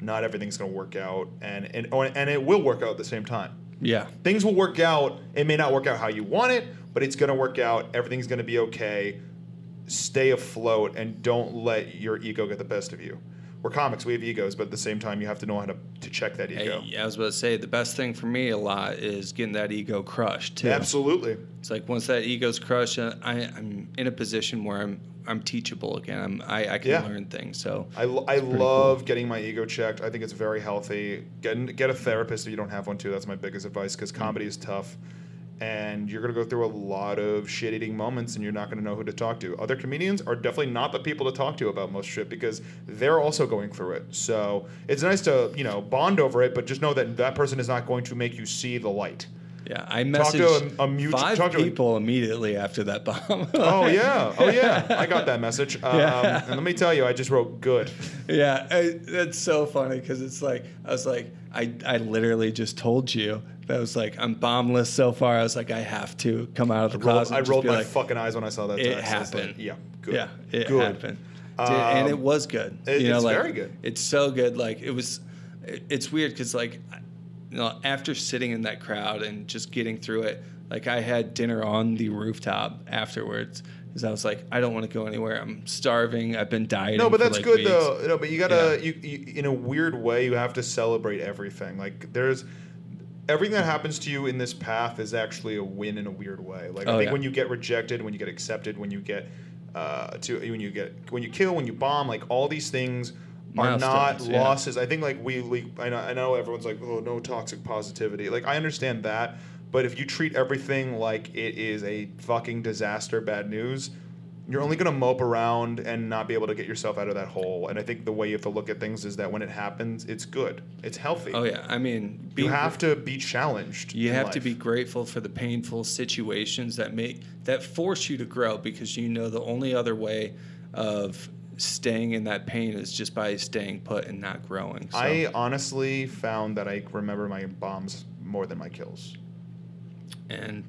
S2: not everything's gonna work out, and and oh, and it will work out at the same time
S1: Yeah.
S2: things will work out. It may not work out how you want it, but it's going to work out. Everything's going to be okay. Stay afloat and don't let your ego get the best of you. We're comics, we have egos, but at the same time, you have to know how to, to check that ego.
S1: Hey, I was about to say the best thing for me a lot is getting that ego crushed too.
S2: Absolutely.
S1: It's like once that ego's crushed, I, I'm in a position where I'm I'm teachable again. I'm I, I can
S2: Yeah.
S1: learn things. So
S2: I, I love getting my ego checked. I think it's very healthy. Get, get a therapist if you don't have one too. That's my biggest advice because comedy is tough. And you're gonna go through a lot of shit eating moments, and you're not gonna know who to talk to. Other comedians are definitely not the people to talk to about most shit because they're also going through it. So it's nice to you know bond over it, but just know that that person is not going to make you see the light.
S1: Yeah, I
S2: Talk to
S1: messaged
S2: a- a mutual-
S1: five
S2: talk to a-
S1: people immediately after that bomb.
S2: Oh yeah, oh yeah, I got that message. Um,
S1: Yeah.
S2: And let me tell you, I just wrote good.
S1: Yeah, I, that's so funny because it's like I was like I I literally just told you that was like I'm bombless so far. I was like I have to come out of the
S2: Rolled-
S1: closet.
S2: I
S1: and just
S2: rolled my
S1: like,
S2: fucking eyes when I saw that.
S1: It
S2: text. I was like,
S1: happened.
S2: yeah, good.
S1: Yeah, it
S2: good.
S1: happened, Dude, and it
S2: Um,
S1: was good.
S2: it-
S1: you know,
S2: it's
S1: like,
S2: very good.
S1: It's so good. Like it was. It, it's weird because like, you know, after sitting in that crowd and just getting through it, like I had dinner on the rooftop afterwards. Because I was like, I don't want to go anywhere. I'm starving. I've been dieting.
S2: No, but that's
S1: like,
S2: good
S1: weeks.
S2: though. No, but you gotta, you, you, in a weird way, you have to celebrate everything. Like there's everything that happens to you in this path is actually a win in a weird way. Like I
S1: Oh,
S2: think
S1: yeah.
S2: when you get rejected, when you get accepted, when you get uh, to when you get when you kill, when you bomb, like all these things are not
S1: yeah.
S2: losses. I think like we, we I know I know everyone's like oh no toxic positivity. Like I understand that, but if you treat everything like it is a fucking disaster, bad news. You're only mm-hmm. going to mope around and not be able to get yourself out of that hole. And I think the way you have to look at things is that when it happens, it's good. It's healthy.
S1: Oh yeah, I mean,
S2: You have to be challenged.
S1: You have to be grateful for the painful situations that make that force you to grow because you know the only other way of staying in that pain is just by staying put and not growing. So,
S2: I honestly found that I remember my bombs more than my kills.
S1: and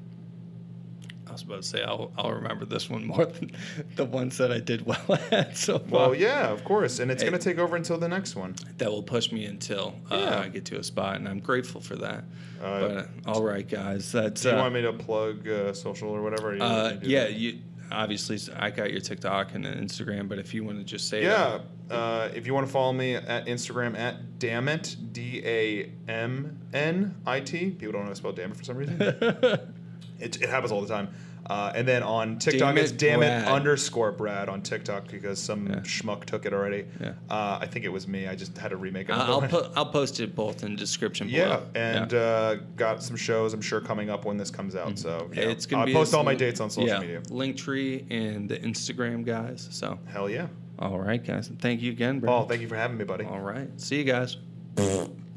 S1: was about to say I'll I'll remember this one more than the ones that I did well at so far.
S2: Well, yeah, of course. And it's going to take over until the next one.
S1: That will push me until uh,
S2: Yeah.
S1: I get to a spot, and I'm grateful for that.
S2: Uh,
S1: but uh, all right, guys, that's
S2: Do you
S1: uh,
S2: want me to plug uh, social or whatever? you
S1: Uh, yeah,
S2: that?
S1: you obviously I got your TikTok and Instagram, but if you want to just say
S2: Yeah. Uh, if you want to follow me at Instagram at dammit, D A M N I T. People don't know how to spell damn it for some reason. It, it happens all the time. Uh, and then on TikTok,
S1: Damn
S2: it's
S1: it,
S2: damn
S1: Brad.
S2: it underscore Brad on TikTok because some
S1: Yeah.
S2: schmuck took it already.
S1: Yeah.
S2: Uh, I think it was me. I just had to remake it.
S1: I'll I'll, po- I'll post it both in the description
S2: yeah,
S1: below.
S2: and Uh, got some shows I'm sure coming up when this comes out. So yeah.
S1: Mm-hmm. it's gonna
S2: I'll
S1: be
S2: post all my dates on social
S1: yeah,
S2: media.
S1: Linktree and the Instagram guys. So,
S2: Hell yeah.
S1: all right, guys, thank you again, bro.
S2: Paul, thank you for having me, buddy.
S1: All right, see you guys.